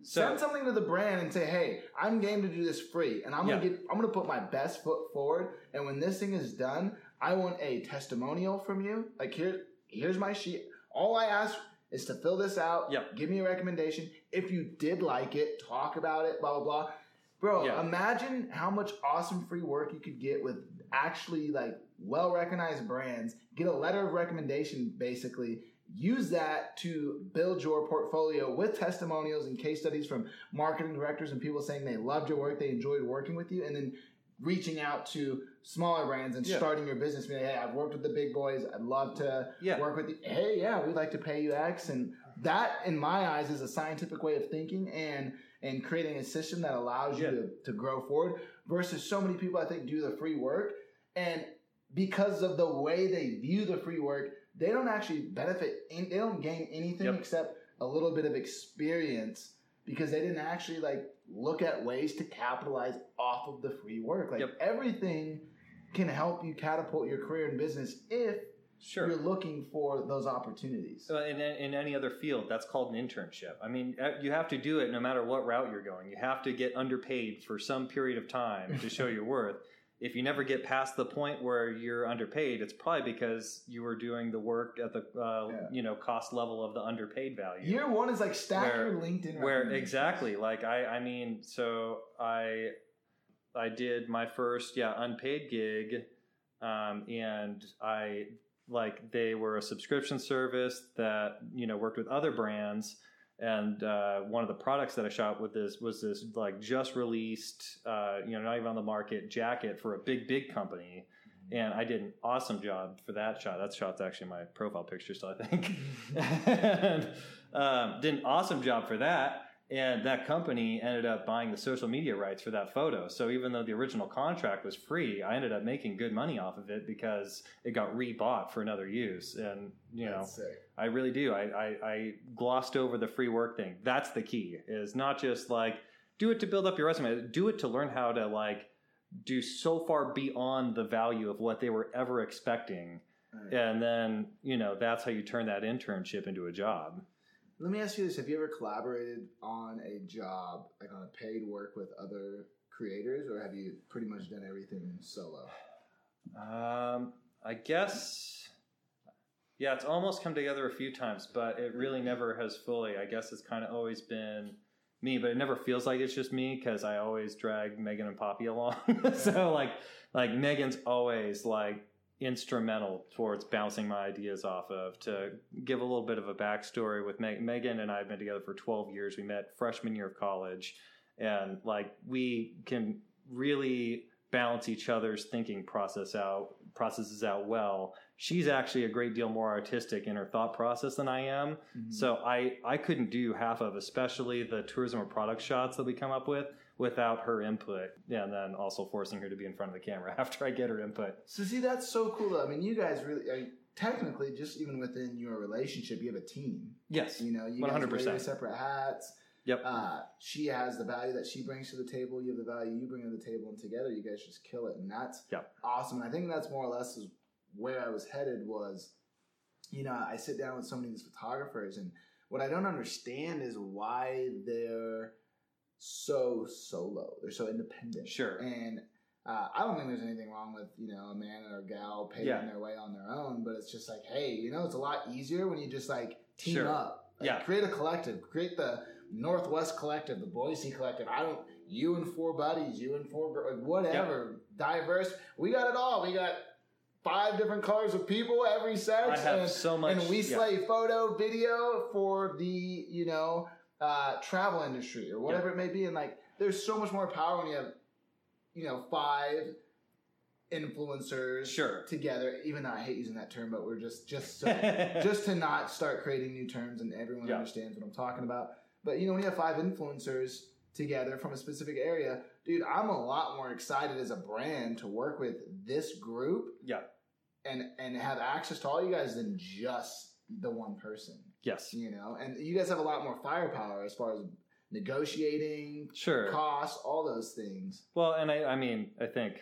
So- Send something to the brand and say, "Hey, I'm game to do this free, and I'm gonna get, I'm gonna put my best foot forward. And when this thing is done, I want a testimonial from you. Like here, here's my sheet. All I ask is to fill this out. Yep. Give me a recommendation. If you did like it, talk about it. Blah blah blah. Bro, Yeah. imagine how much awesome free work you could get with actually like well recognized brands. Get a letter of recommendation, basically. Use that to build your portfolio with testimonials and case studies from marketing directors and people saying they loved your work, they enjoyed working with you, and then reaching out to smaller brands and Yeah. starting your business. Being hey, I've worked with the big boys. I'd love to Yeah. work with you. Hey, yeah, we'd like to pay you X. And that, in my eyes, is a scientific way of thinking and and creating a system that allows you Yeah. to, to grow forward. Versus so many people, I think, do the free work and because of the way they view the free work, they don't actually benefit. In, they don't gain anything Yep. except a little bit of experience because they didn't actually like look at ways to capitalize off of the free work. Like Yep. everything can help you catapult your career in business if Sure. you're looking for those opportunities. Uh, in, in any other field, that's called an internship. I mean, uh, you have to do it no matter what route you're going. You have to get underpaid for some period of time to show your worth. If you never get past the point where you're underpaid, it's probably because you were doing the work at the uh, Yeah. you know cost level of the underpaid value. Year one is like stack Where- your LinkedIn. where exactly like I I mean so I I did my first yeah unpaid gig um, and I like they were a subscription service that you know worked with other brands and uh, one of the products that I shot with this was this like just released uh, you know not even on the market jacket for a big big company and I did an awesome job for that shot. That shot's actually my profile picture, so I think. and, um, did an awesome job for that, and that company ended up buying the social media rights for that photo. So even though the original contract was free, I ended up making good money off of it because it got rebought for another use. And you know, I really do. I, I, I glossed over the free work thing. That's the key. Is not just like do it to build up your resume. Do it to learn how to like do so far beyond the value of what they were ever expecting, and then you know that's how you turn that internship into a job. Let me ask you this: Have you ever collaborated on a job, like on a paid work with other creators, or have you pretty much done everything solo? Um, I guess. Yeah, it's almost come together a few times, but it really never has fully. I guess it's kind of always been me, but it never feels like it's just me because I always drag Megan and Poppy along. so like, like Megan's always like instrumental towards bouncing my ideas off of. To give a little bit of a backstory with Meg- Megan and I have been together for twelve years. We met freshman year of college, and like we can really balance each other's thinking process out processes out well she's actually a great deal more artistic in her thought process than i am Mm-hmm. so i i couldn't do half of especially the tourism or product shots that we come up with without her input and then also forcing her to be in front of the camera after i get her input So see, that's so cool. Though. I mean, you guys really, I mean, technically, just even within your relationship, you have a team. yes You know, you guys wear 100%. separate hats. Yep. Uh, she has the value that she brings to the table. You have the value you bring to the table, and together, you guys just kill it. And that's Yep. awesome. And I think that's more or less is where I was headed. Was you know, I sit down with so many of these photographers, and what I don't understand is why they're so solo. They're so independent. Sure. And uh, I don't think there's anything wrong with you know a man or a gal paving Yeah. their way on their own, but it's just like, hey, you know, it's a lot easier when you just like team Sure. up. Like, Yeah. Create a collective. Create the Northwest Collective, the Boise Collective. I don't. You and four buddies. You and four girls. Whatever. Diverse. We got it all. We got five different colors of people, every sex. i have and, so much and we yeah. slay photo, video for the you know uh, travel industry or whatever it may be. And like, there's so much more power when you have you know five influencers Sure. together. Even though I hate using that term, but we're just just so, just to not start creating new terms and everyone understands what I'm talking about. But you know, when you have five influencers together from a specific area, dude, I'm a lot more excited as a brand to work with this group yeah. and and have access to all you guys than just the one person. Yes. You know, and you guys have a lot more firepower as far as negotiating, Sure. costs, all those things. Well, and I, I mean, I think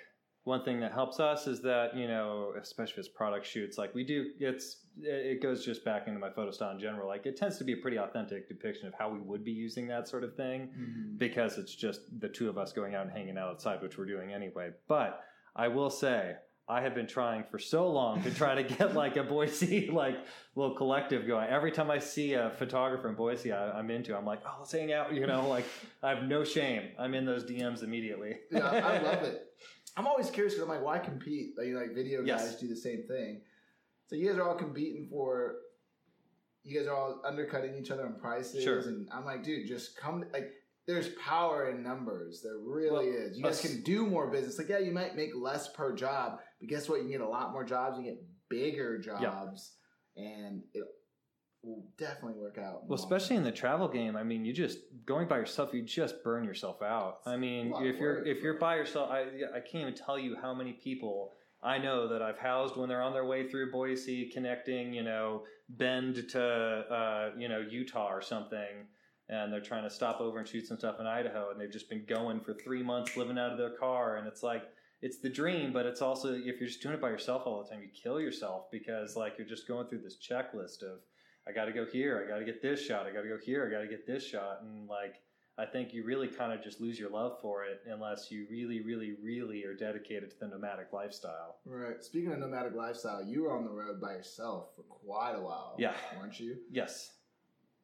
one thing that helps us is that you know, especially as product shoots, like we do, it's it goes just back into my photo style in general. Like it tends to be a pretty authentic depiction of how we would be using that sort of thing mm-hmm. because it's just the two of us going out and hanging out outside, which we're doing anyway. But I will say. I have been trying for so long to try to get like a Boise like little collective going. Every time I see a photographer in Boise, I, I'm into. I'm like, oh, let's hang out. You know, like I have no shame. I'm in those DMs immediately. Yeah, I love it. I'm always curious because I'm like, why compete? Like, like video Yes. guys do the same thing. So you guys are all competing for. You guys are all undercutting each other on prices, Sure. and I'm like, dude, just come. Like, there's power in numbers. There really Well, is. You guys can do more business. Like, yeah, you might make less per job, but guess what? You can get a lot more jobs. You get bigger jobs, and it will definitely work out. Well, especially in the travel game, I mean, you just going by yourself, you just burn yourself out. I mean, It's a lot if you're if you're by yourself, I I can't even tell you how many people I know that I've housed when they're on their way through Boise, connecting, you know, Bend to uh, you know Utah or something, and they're trying to stop over and shoot some stuff in Idaho, and they've just been going for three months, living out of their car, and it's like. It's the dream, but it's also if you're just doing it by yourself all the time, you kill yourself because like you're just going through this checklist of I got to go here. I got to get this shot. I got to go here. I got to get this shot. And like, I think you really kind of just lose your love for it unless you really, really, really are dedicated to the nomadic lifestyle. Right. Speaking of nomadic lifestyle, you were on the road by yourself for quite a while. Yeah. weren't you? Yes.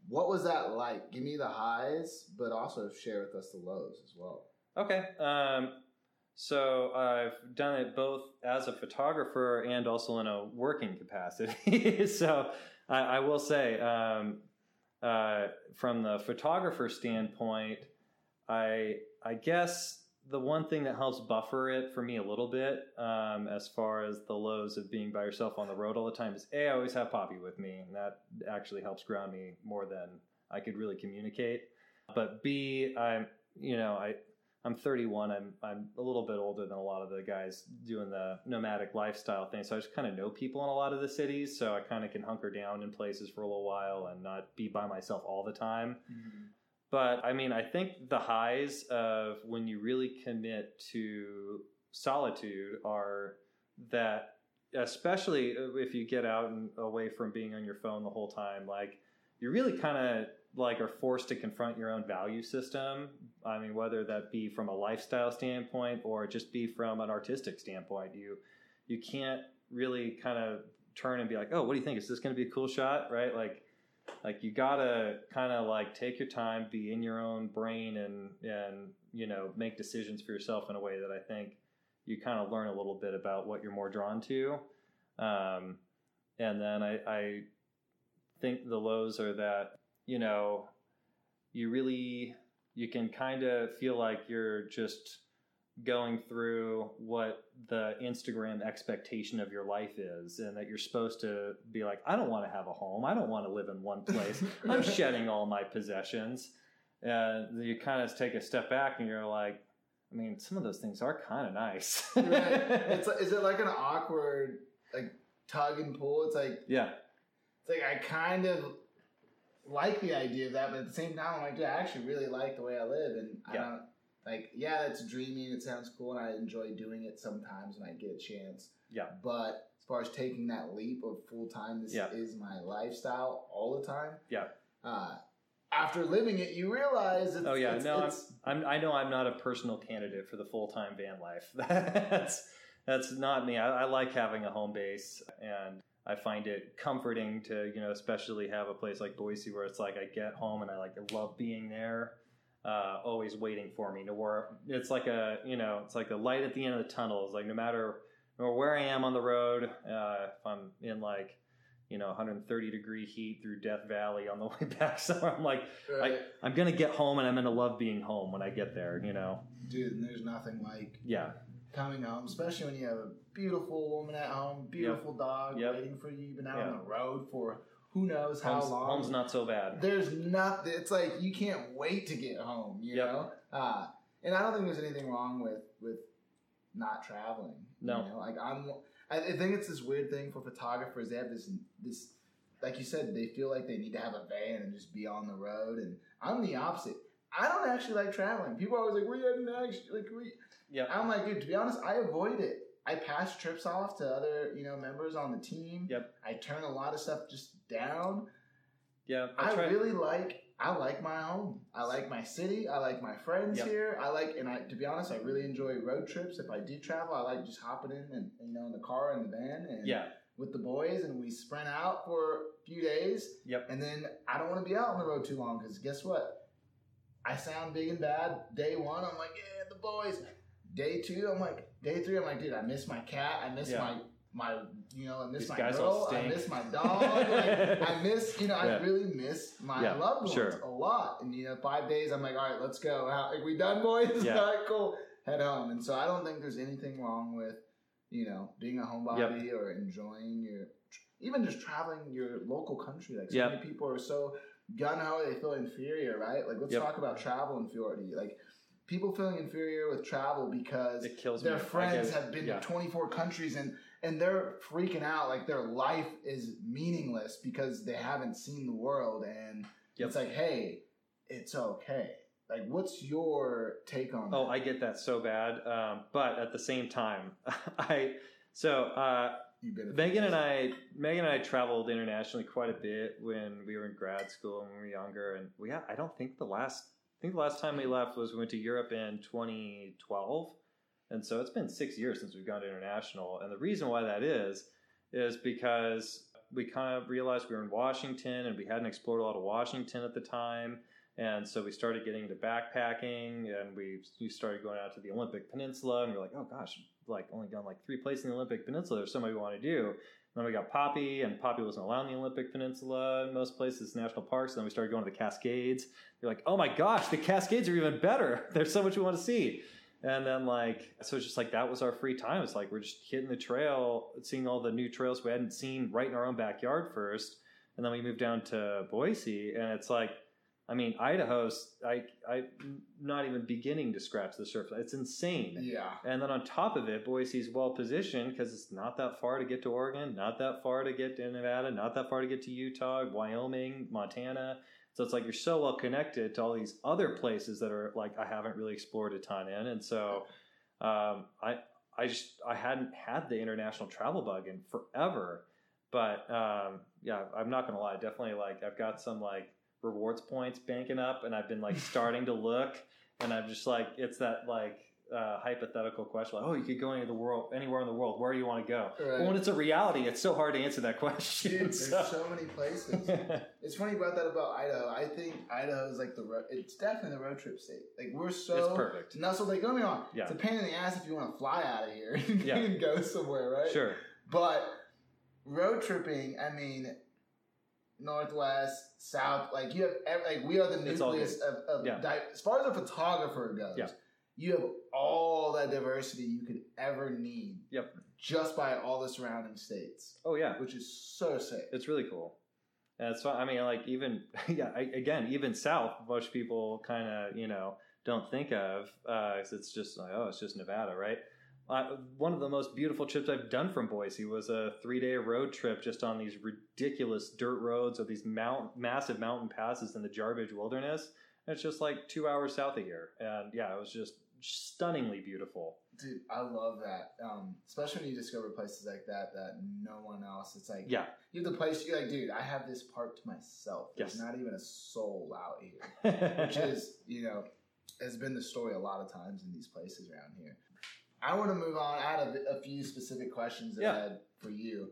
What was that like? Give me the highs, but also share with us the lows as well. Okay. Um, so I've done it both as a photographer and also in a working capacity. so I, I will say, um, uh, from the photographer standpoint, I I guess the one thing that helps buffer it for me a little bit, um, as far as the lows of being by yourself on the road all the time, is a I always have Poppy with me, and that actually helps ground me more than I could really communicate. But b I'm you know I I'm 31. I'm I'm a little bit older than a lot of the guys doing the nomadic lifestyle thing. So I just kind of know people in a lot of the cities. So I kind of can hunker down in places for a little while and not be by myself all the time. Mm-hmm. But I mean, I think the highs of when you really commit to solitude are that, especially if you get out and away from being on your phone the whole time, like you're really kind of like are forced to confront your own value system. I mean, whether that be from a lifestyle standpoint or just be from an artistic standpoint, you you can't really kind of turn and be like, oh, what do you think? Is this going to be a cool shot? Right? Like, like you gotta kind of like take your time, be in your own brain, and and you know make decisions for yourself in a way that I think you kind of learn a little bit about what you're more drawn to. Um, and then I, I think the lows are that you know you really you can kind of feel like you're just going through what the Instagram expectation of your life is, and that you're supposed to be like, I don't want to have a home. I don't want to live in one place. I'm shedding all my possessions. And you kind of take a step back and you're like, I mean, some of those things are kind of nice. right. It's like, is it like an awkward like tug and pull? It's like yeah. it's like I kind of like the idea of that, but at the same time, I'm like, dude, I actually really like the way I live, and I don't like. Yeah, it's dreamy and it sounds cool, and I enjoy doing it sometimes when I get a chance. Yeah. But as far as taking that leap of full time, this Yeah. is my lifestyle all the time. Yeah. Uh, after living it, you realize it's, Oh, yeah. it's, No, it's, I'm, I know I'm not a personal candidate for the full time van life. that's that's not me. I, I like having a home base, and I find it comforting to you know, especially have a place like Boise where it's like I get home and I like love being there. Uh, always waiting for me to where it's like a you know it's like a light at the end of the tunnel. It's like no matter, no matter where I am on the road, uh, if I'm in like you know 130 degree heat through Death Valley on the way back somewhere, I'm like right. I'm gonna get home and I'm gonna love being home when I get there. You know. dude. And there's nothing like Yeah. Coming home, especially when you have a beautiful woman at home, beautiful dog Yep. waiting for you. You've been out Yeah. on the road for who knows how home's, long. home's not so bad. There's nothing. It's like you can't wait to get home. You Yep. know, uh, and I don't think there's anything wrong with with not traveling. No. you know? like I'm. I I think it's this weird thing for photographers. They have this this, like you said, they feel like they need to have a van and just be on the road. And I'm the opposite. I don't actually like traveling. People are always like, "We hadn't actually like we." Yep. I'm like, dude. To be honest, I avoid it. I pass trips off to other you know members on the team. Yep. I turn a lot of stuff just down. Yeah, I I really like I like my home. I like my city. I like my friends Yep. here. I like and I to be honest, I really enjoy road trips. If I do travel, I like just hopping in and you know in the car and the van and yeah, with the boys and we sprint out for a few days. Yep. And then I don't want to be out on the road too long because guess what? I sound big and bad. Day one, I'm like, yeah, the boys. Day two, I'm like, day three, I'm like, dude, I miss my cat. I miss Yeah. my my you know, I miss These my girl. I miss my dog. like, I miss you know, Yeah. I really miss my Yeah, loved ones sure. a lot. And you know, five days, I'm like, all right, let's go. How, are we done, boys? Yeah. all right, cool. Head home. And so I don't think there's anything wrong with you know being a homebody or enjoying your even just traveling your local country. Like so Yep. many people are so gun ho, they feel inferior, right? Like let's Yep. talk about travel inferiority. Like people feeling inferior with travel because it kills their me. Friends have been yeah. to 24 countries and and they're freaking out like their life is meaningless because they haven't seen the world and Yep. it's like hey it's okay like what's your take on Oh, that? I get that so bad. Um, but at the same time, I so uh, Megan and I, Megan and I traveled internationally quite a bit when we were in grad school and when we were younger, and we I don't think the last I think the last time we left was we went to Europe in 2012, and so it's been six years since we've gone to international. And the reason why that is is because we kind of realized we were in Washington and we hadn't explored a lot of Washington at the time. And so we started getting into backpacking and we, we started going out to the Olympic Peninsula and we're like, oh gosh, like only gone like three places in the Olympic Peninsula. There's so much we want to do. Then we got Poppy and Poppy wasn't allowed in the Olympic Peninsula in most places, national parks. And then we started going to the Cascades. You're like, oh my gosh, the Cascades are even better. There's so much we want to see. And then like so it's just like that was our free time. It's like we're just hitting the trail, seeing all the new trails we hadn't seen right in our own backyard first. And then we moved down to Boise and it's like I mean Idaho's I I not even beginning to scratch the surface. It's insane. yeah And then on top of it, Boise's well positioned because it's not that far to get to Oregon, not that far to get to Nevada, not that far to get to Utah, Wyoming, Montana. So it's like you're so well connected to all these other places that are like I haven't really explored a ton in, and so um, I I just I hadn't had the international travel bug in forever. But um, yeah, I'm not gonna lie, definitely like I've got some like rewards points banking up, and I've been like starting to look, and I'm just like it's that like uh, hypothetical question, like oh, you could go into the world anywhere in the world. Where do you want to go? Right. Well, when it's a reality, it's so hard to answer that question. Dude, there's so- so many places. It's funny about that about Idaho. I think Idaho is like the ro- it's definitely the road trip state. Like we're so it's perfect. nestled. Like don't me wrong, Yeah. it's a pain in the ass if you want to fly out of here and Yeah. go somewhere, right? Sure. But road tripping, I mean, northwest, south, like you have ev- like we are the nucleus of, of Yeah. di- as far as a photographer goes. Yeah. You have all that diversity you could ever need. Yep. Just by all the surrounding states, Oh yeah. which is so sick. It's really cool. And it's fun. I mean, like even yeah, I, again, even south, most people kind of you know don't think of. Uh, 'cause it's just like oh, it's just Nevada, right? Uh, one of the most beautiful trips I've done from Boise was a three-day road trip just on these ridiculous dirt roads or these mount, massive mountain passes in the Jarbidge Wilderness. And it's just like two hours south of here, and yeah, it was just stunningly beautiful. Dude, I love that. Um, especially when you discover places like that that no one else. It's like Yeah, you have the place. You're like, dude, I have this park to myself. There's Yes. not even a soul out here. which is you know has been the story a lot of times in these places around here. I want to move on. I had a, a few specific questions that I had for you.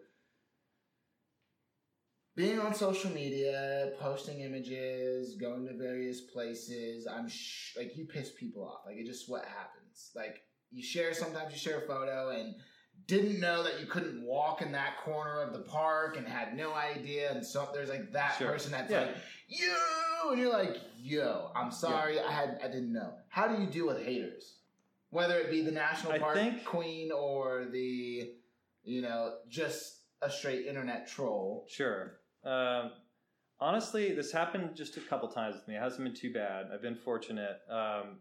Being on social media, posting images, going to various places, I'm sh- like you piss people off. Like it just what happens. Like you share sometimes you share a photo and didn't know that you couldn't walk in that corner of the park and had no idea and so there's like that Sure. person that's Yeah. like you and you're like yo i'm sorry i had i didn't know how do you deal with haters whether it be the national I park think- queen or the, you know, just a straight internet troll. Sure. Um, honestly, this happened just a couple times with me. It hasn't been too bad. I've been fortunate. Um,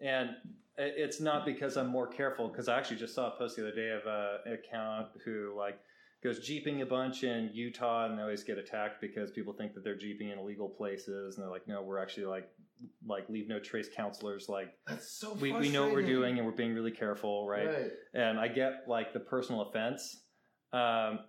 and it's not because I'm more careful, because I actually just saw a post the other day of a, an account who like goes jeeping a bunch in Utah, and they always get attacked because people think that they're jeeping in illegal places, and they're like, no, we're actually like like leave no trace counselors. Like That's so. we, we know what we're doing, and we're being really careful, right? and I get like the personal offense. Um,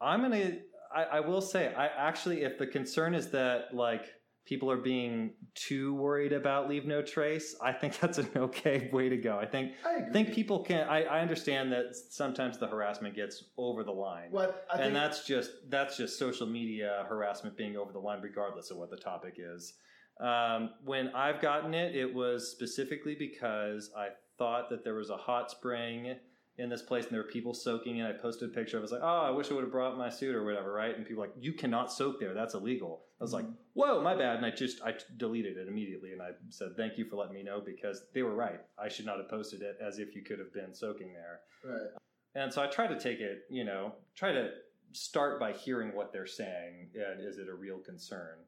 I'm gonna. I, I will say, I actually, if the concern is that like people are being too worried about leave no trace, I think that's an okay way to go. I think I think people can. I, I understand that sometimes the harassment gets over the line. What I and that's just that's just social media harassment being over the line, regardless of what the topic is. Um, when I've gotten it, it was specifically because I thought that there was a hot spring in this place and there were people soaking, and I posted a picture. I was like, "Oh, I wish I would have brought my suit or whatever," right? And people were like, "You cannot soak there. That's illegal." I was like, Mhm. "Whoa, my bad!" And I just I deleted it immediately, and I said, "Thank you for letting me know because they were right. I should not have posted it as if you could have been soaking there." right. And so I try to take it, you know, try to start by hearing what they're saying and is it a real concern?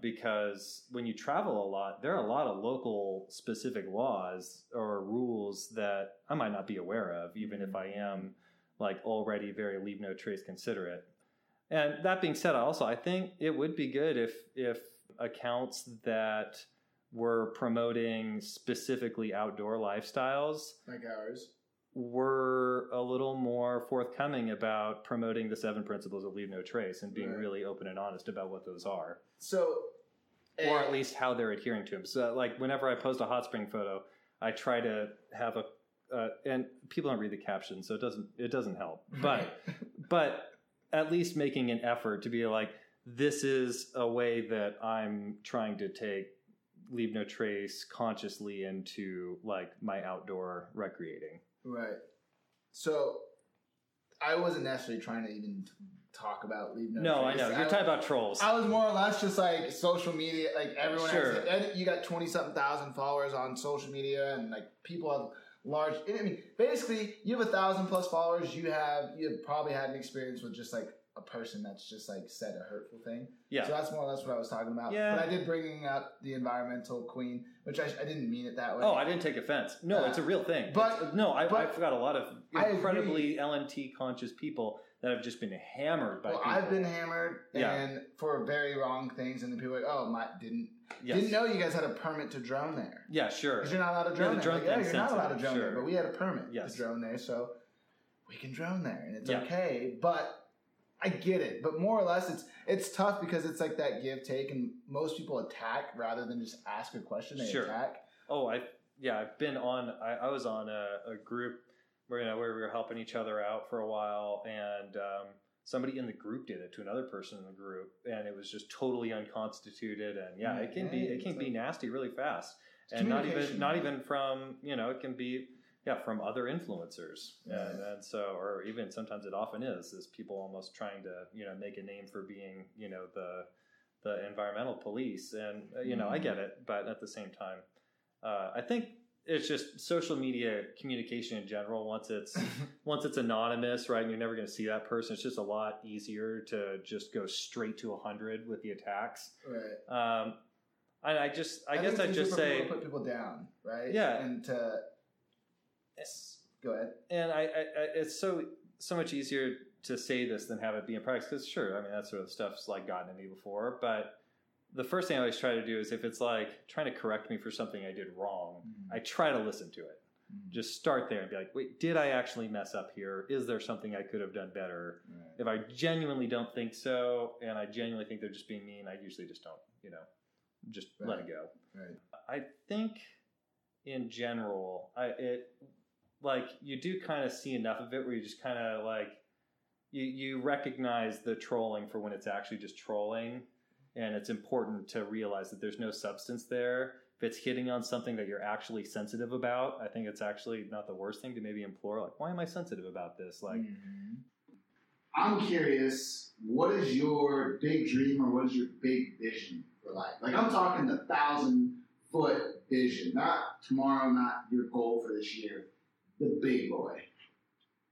Because when you travel a lot, there are a lot of local specific laws or rules that I might not be aware of, even if mm-hmm. I am like already very leave no trace considerate. And that being said, also I think it would be good if if accounts that were promoting specifically outdoor lifestyles Like ours. Were a little more forthcoming about promoting the seven principles of leave no trace and being Right. really open and honest about what those are, So, or eh, at least how they're adhering to them. So, like whenever I post a hot spring photo, I try to have a uh, and people don't read the caption, so it doesn't it doesn't help. But but at least making an effort to be like, this is a way that I'm trying to take leave no trace consciously into like my outdoor recreating. Right. So I wasn't necessarily trying to even talk about leave no. No, I know. You're talking about trolls. I was more or less just like social media. Like everyone Sure. has, you got twenty something thousand followers on social media, and like people have large. I mean, basically, you have a thousand plus followers. You have you have probably had an experience with just like a person that's just like said a hurtful thing. Yeah. So that's more or less what I was talking about. Yeah. But I did bringing up the environmental queen, which I, I didn't mean it that way. Oh, I didn't take offense. No, Uh, it's a real thing. but- It's- no, I, I but- forgot a lot of incredibly LNT conscious people that have just been hammered by well, people. I've been hammered Yeah. and for very wrong things, and the people are like, "Oh, my didn't Yes. didn't know you guys had a permit to drone there." Yeah, sure. Because you're not allowed to Yeah, drone the there. drone Like, yeah, you're not allowed to drone there, but we had a permit Yes. to drone there, so we can drone there, and it's Yeah. okay. But I get it. But more or less, it's it's tough because it's like that give take, and most people attack rather than just ask a question. They Sure. attack. Oh, I yeah, I've been on. I, I was on a, a group where you know where we were helping each other out for a while, and um, somebody in the group did it to another person in the group, and it was just totally unconstituted. And yeah, it can be it can be nasty really fast, and not even not even from you know it can be yeah from other influencers, Yeah. and, and so or even sometimes it often is is people almost trying to you know make a name for being you know the the environmental police, and uh, you know I Mhm. get it, but at the same time uh, I think it's just social media communication in general. Once it's once it's anonymous, right, and you're never going to see that person, it's just a lot easier to just go straight to hundred with the attacks. right. Um, and I just, I, think guess I'd just say, put people down, right? Yeah. and to go ahead. and I, I, I, it's so so much easier to say this than have it be in practice. Because sure, I mean that sort of stuff's like gotten to me before, but the first thing I always try to do is if it's like trying to correct me for something I did wrong, mm-hmm. I try to listen to it. Mm-hmm. just start there and be like, wait, did I actually mess up here? Is there something I could have done better? Right. If I genuinely don't think so, and I genuinely think they're just being mean, I usually just don't, you know, just let it go. Right. I think in general, I it like you do kind of see enough of it where you just kind of like you you recognize the trolling for when it's actually just trolling, and it's important to realize that there's no substance there. If it's hitting on something that you're actually sensitive about, I think it's actually not the worst thing to maybe implore like, why am I sensitive about this? Like, Mhm. I'm curious, what is your big dream or what is your big vision for life? Like I'm talking the thousand foot vision? Not tomorrow, not your goal for this year. The big boy,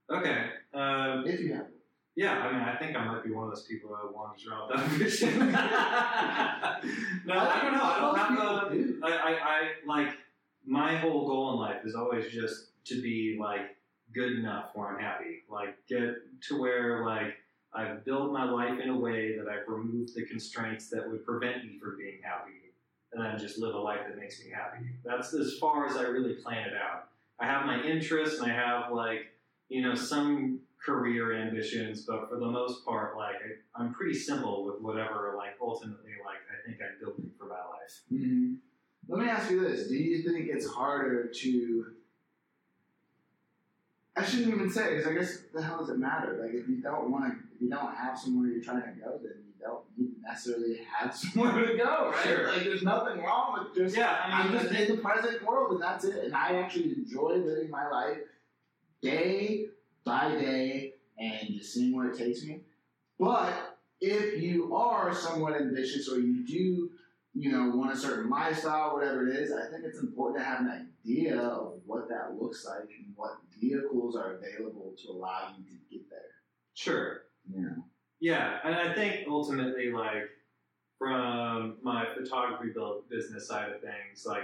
Okay. Um, if you have. one. yeah, I mean, I think I might be one of those people that wanders around without a vision. no, I don't know. I don't have a. Most people do. I, I, I like my whole goal in life is always just to be like good enough where I'm happy. Like get to where like I've built my life in a way that I've removed the constraints that would prevent me from being happy, and then just live a life that makes me happy. That's as far as I really plan it out. I have my interests and I have like you know some career ambitions, but for the most part, like I, I'm pretty simple with whatever like ultimately like I think I'm building for my life. Mhm. Let me ask you this: Do you think it's harder to? I shouldn't even say because I guess the hell does it matter? Like if you don't want to, if you don't have somewhere you're trying to go, then you don't need to necessarily have somewhere to go, right? Sure. Like there's nothing wrong with just. Yeah, I I'm mean, just in the present world, and that's it. And I actually enjoy living my life day by day and just seeing where it takes me. But if you are somewhat ambitious or you do, you know, want a certain lifestyle, whatever it is, I think it's important to have an idea of what that looks like and what vehicles are available to allow you to get there. sure. Know? Yeah, and I think ultimately, like from my photography build business side of things, like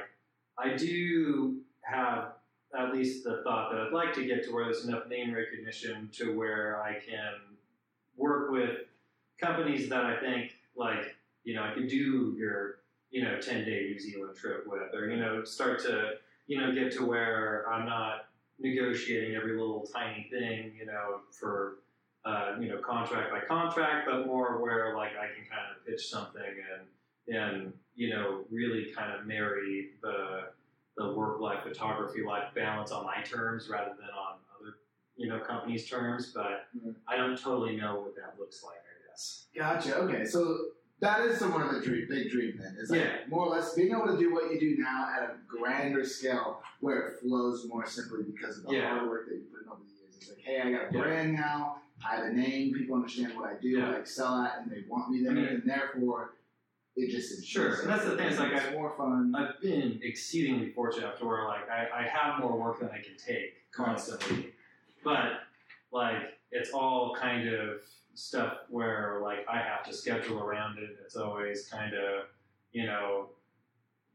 I do have at least the thought that I'd like to get to where there's enough name recognition to where I can work with companies that I think like you know I could do your you know ten day New Zealand trip with, or you know start to you know get to where I'm not negotiating every little tiny thing you know for uh, you know, contract by contract, but more where like I can kind of pitch something and and you know really kind of marry the the work life photography life balance on my terms rather than on other you know companies' terms. But Mhm. I don't totally know what that looks like. I guess. Gotcha. Okay, so that is somewhat of a dream, big dream then. Is like Yeah. more or less being able to do what you do now at a grander scale where it flows more simply because of the Yeah. hard work that you put in over the years. It's like, hey, I got a Yeah. brand now, I have a name, people understand what I do, Yeah. I excel at, and they want me there, I mean- and therefore it just is Sure, and that's the thing, it's like it's I- more fun. I've been exceedingly fortunate to where like I, I have more work than I can take constantly, but like it's all kind of stuff where like I have to schedule around it. It's always kind of you know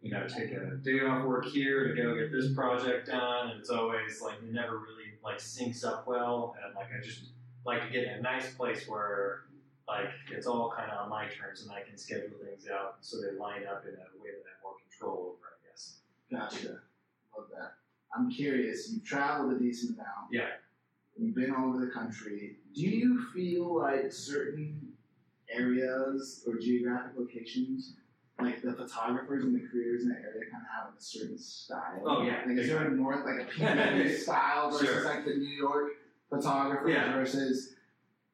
you know take a day off work here to go get this project done, and it's always like it never really like syncs up well, and like I just like to get in a nice place where like it's all kind of on my terms and I can schedule things out so they line up in a way that I have more control over, I guess. Gotcha. Love that. I'm curious. You've traveled a decent amount. Yeah. You've been all over the country. Do you feel like certain areas or geographic locations, like the photographers and the creators in the area, kind of have a certain style? Oh, yeah. Like is there a north, like a PBA style versus Sure. like the New York photographers Yeah. versus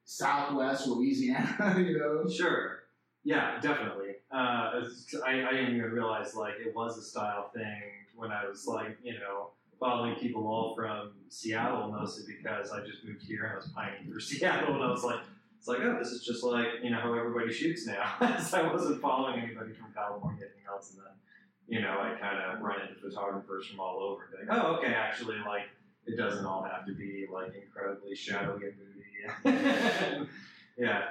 Southwest Louisiana? you know. Sure. Yeah, definitely. Uh, I, I didn't even realize like it was a style thing when I was like, you know, following people all from Seattle mostly because I just moved here and I was pining through Seattle and I was like, it's like, oh, this is just like, you know, how everybody shoots now. so I wasn't following anybody from California, anything else. And then, you know, I kind of run into photographers from all over and be like, oh, okay, actually, like, it doesn't all have to be like incredibly shadowy and moody. yeah.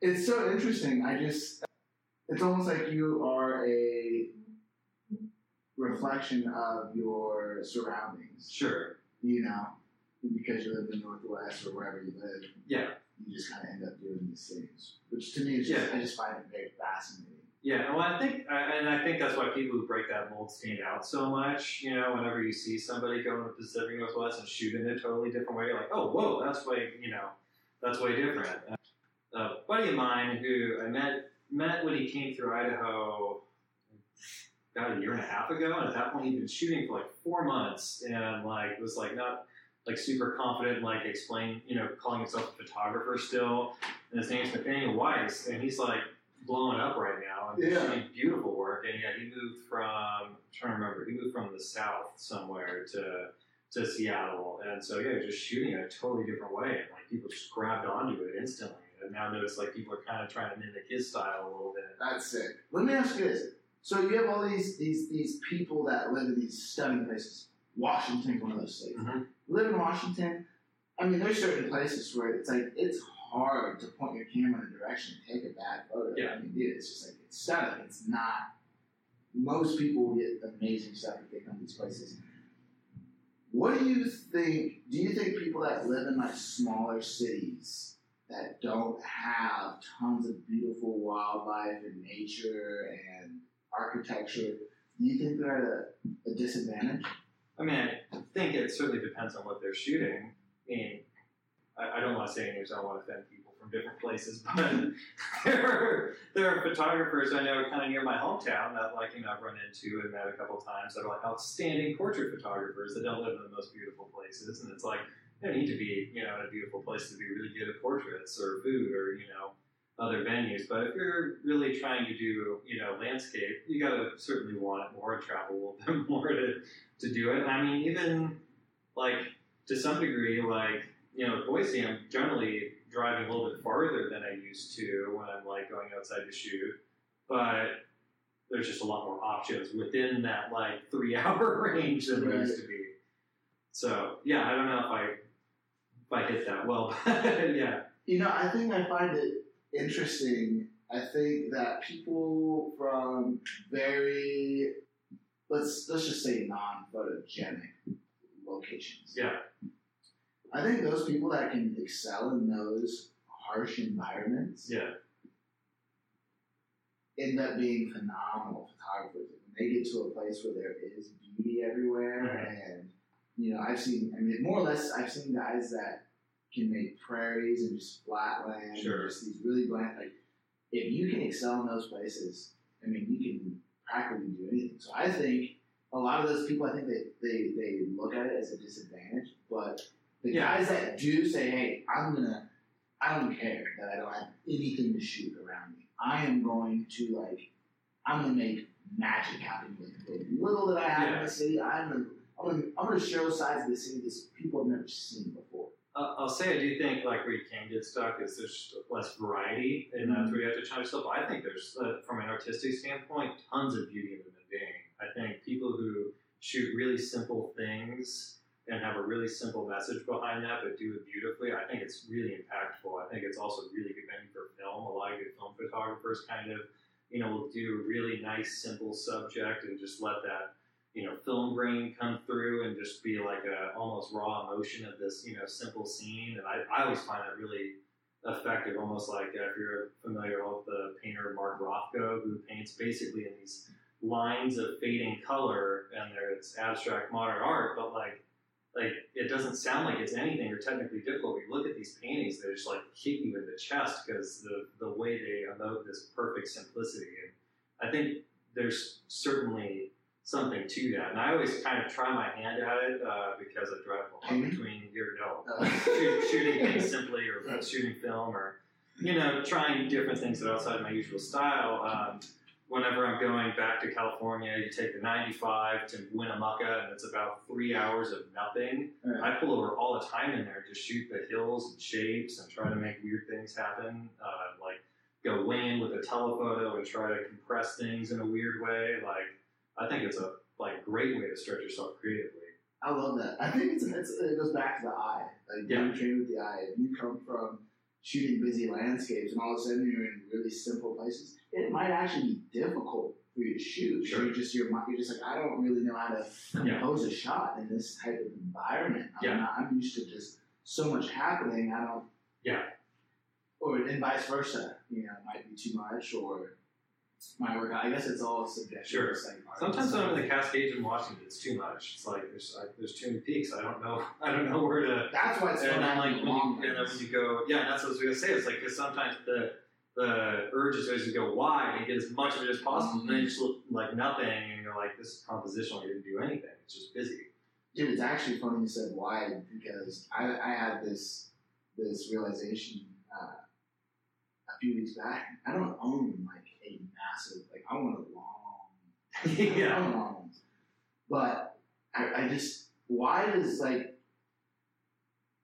It's so interesting. I just, it's almost like you are a reflection of your surroundings. Sure. You know, because you live in the Northwest or wherever you live, Yeah. you just kind of end up doing these things, which to me is just, Yeah. I just find it very fascinating. Yeah, well, I think, and I think that's why people who break that mold stand out so much. You know, whenever you see somebody go in the Pacific Northwest and shoot in a totally different way, you're like, oh, whoa, that's way, you know, that's way different. A buddy of mine who I met met when he came through Idaho about a year and a half ago, and at that point he'd been shooting for like four months, and like was like not like super confident, like explain, you know, calling himself a photographer still, and his name's Nathaniel Weiss, and he's like blowing up right now and Yeah. shooting beautiful work. And yeah, he moved from I'm trying to remember, he moved from the south somewhere to to Seattle, and so yeah, just shooting a totally different way, and like people just grabbed onto it instantly. And now notice like people are kind of trying to mimic his style a little bit. That's sick. Let me ask you this. So you have all these these these people that live in these stunning places. Washington's one of those states. Mhm. Live in Washington. I mean, there's certain places where it's like it's hard to point your camera in a direction and take a bad photo. Yeah. I mean, dude, it's just like it's stunning. It's not. Most people get amazing stuff if they come to these places. What do you think? Do you think people that live in like smaller cities that don't have tons of beautiful wildlife and nature and architecture, do you think they're at a, a disadvantage? I mean, I think it certainly depends on what they're shooting. I mean, I, I don't want to say names. I don't want to offend people from different places, but there are there are photographers I know kind of near my hometown that like you know I've run into and met a couple times that are like outstanding portrait photographers that don't live in the most beautiful places, and it's like you don't need to be you know in a beautiful place to be really good at portraits or food or you know other venues. But if you're really trying to do you know landscape, you got to certainly want it more travel a little bit more to to do it. I mean, even like to some degree, like you know, Boise, I'm generally driving a little bit farther than I used to when I'm like going outside to shoot, but there's just a lot more options within that like three hour range than there used to be. So yeah, I don't know if I if I hit that well, yeah, You know, I think I find it interesting. I think that people from very let's let's just say non-photogenic locations. yeah, I think those people that can excel in those harsh environments yeah, end up being phenomenal photographers. When they get to a place where there is beauty everywhere, Mhm. and you know, I've seen, I mean, more or less, I've seen guys that can make prairies and just flat land, Sure. just these really bland. Like, if you can excel in those places, I mean, you can practically do anything. So I think a lot of those people, I think they they, they look at it as a disadvantage, but the Yeah. guys that do say, "Hey, I'm gonna," I don't care that I don't have anything to shoot around me. I am going to like, I'm gonna make magic happen with the little that I have in the city. I'm gonna, I'm gonna, I'm gonna show sides of the city that people have never seen before. Uh, I'll say I do think like where you can get stuck is there's less variety, and that's where you have to challenge yourself. I think there's, uh, from an artistic standpoint, tons of beauty in the mundane. I think people who shoot really simple things and have a really simple message behind that, but do it beautifully, I think it's really impactful. I think it's also really good venue for film. A lot of good film photographers kind of, you know, will do a really nice, simple subject and just let that you know, film grain come through and just be like a almost raw emotion of this, you know, simple scene. And I, I always find that really effective, almost like uh, if you're familiar with the painter Mark Rothko, who paints basically in these lines of fading color, and there it's abstract modern art, but like like it doesn't sound like it's anything or technically difficult. You look at these paintings, they just like hit you in the chest because the the way they emote this perfect simplicity. And I think there's certainly something to that. And I always kind of try my hand at it uh, because I drive a lot Painting? between here no Uh, shoot, shooting things simply or shooting film or you know trying different things that are outside my usual style. Um, whenever I'm going back to California, you take the 95 to Winnemucca, and it's about three hours of nothing. Right. I pull over all the time in there to shoot the hills and shapes and try to make weird things happen. Uh, like go in with a telephoto and try to compress things in a weird way. Like I think it's a like great way to stretch yourself creatively. I love that. I think it's, it's it goes back to the eye. Like Yeah. being trained with the eye. If you come from shooting busy landscapes and all of a sudden you're in really simple places, it might actually be difficult for you to shoot. Sure. You're just you're, you're just like I don't really know how to Yeah. compose a shot in this type of environment. I'm Yeah. not, I'm used to just so much happening. I don't. Yeah. Or and vice versa. You know, it might be too much or. My work, I guess it's all subjective. Sure. Like. Sometimes when I'm in the Cascades in Washington, it's too much. It's like there's I, there's too many peaks. I don't know. I don't know where to. That's why it's And then like when long you, and then when you go, yeah, and that's what I was gonna say. It's like because sometimes the the urge is always to go wide and get as much of it as possible, and then you just look like nothing, and you're like, this is compositional. You didn't do anything. It's just busy. Dude, it's actually funny you said wide because I, I had this this realization uh, a few weeks back. I don't own like a massive like I want a long Yeah. I long ones. But I, I just wide is like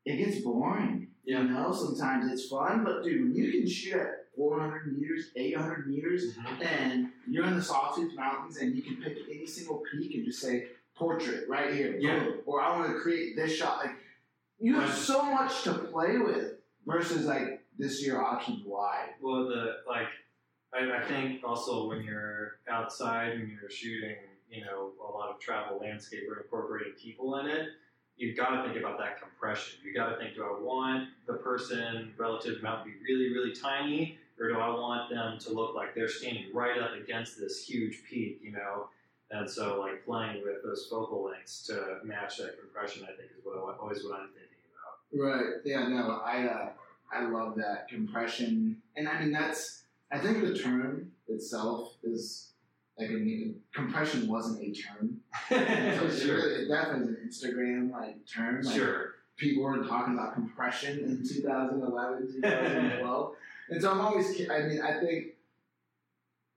it gets boring. Yeah. You know, sometimes it's fun, but dude, when you can shoot at 400 meters, 800 meters, mm-hmm. and you're in the Sawtooth Mountains, and you can pick any single peak and just say portrait right here, Yeah. boom. or I want to create this shot. Like you have so much to play with versus like this year options wide. Well, the like, I, I think also when you're outside and you're shooting, you know, a lot of travel landscape or incorporating people in it, you've got to think about that compression. You've got to think, do I want the person relative amount to be really, really tiny, or do I want them to look like they're standing right up against this huge peak, you know? And so, like playing with those focal lengths to match that compression, I think is what I, always what I'm thinking about. Right. Yeah. No. I uh, I love that compression, and I mean that's. I think the term itself is like I mean, compression wasn't a term. So sure, really, it definitely is an Instagram like term. Like, sure. People were talking about compression in 2011, 2012, and so I'm always. I mean, I think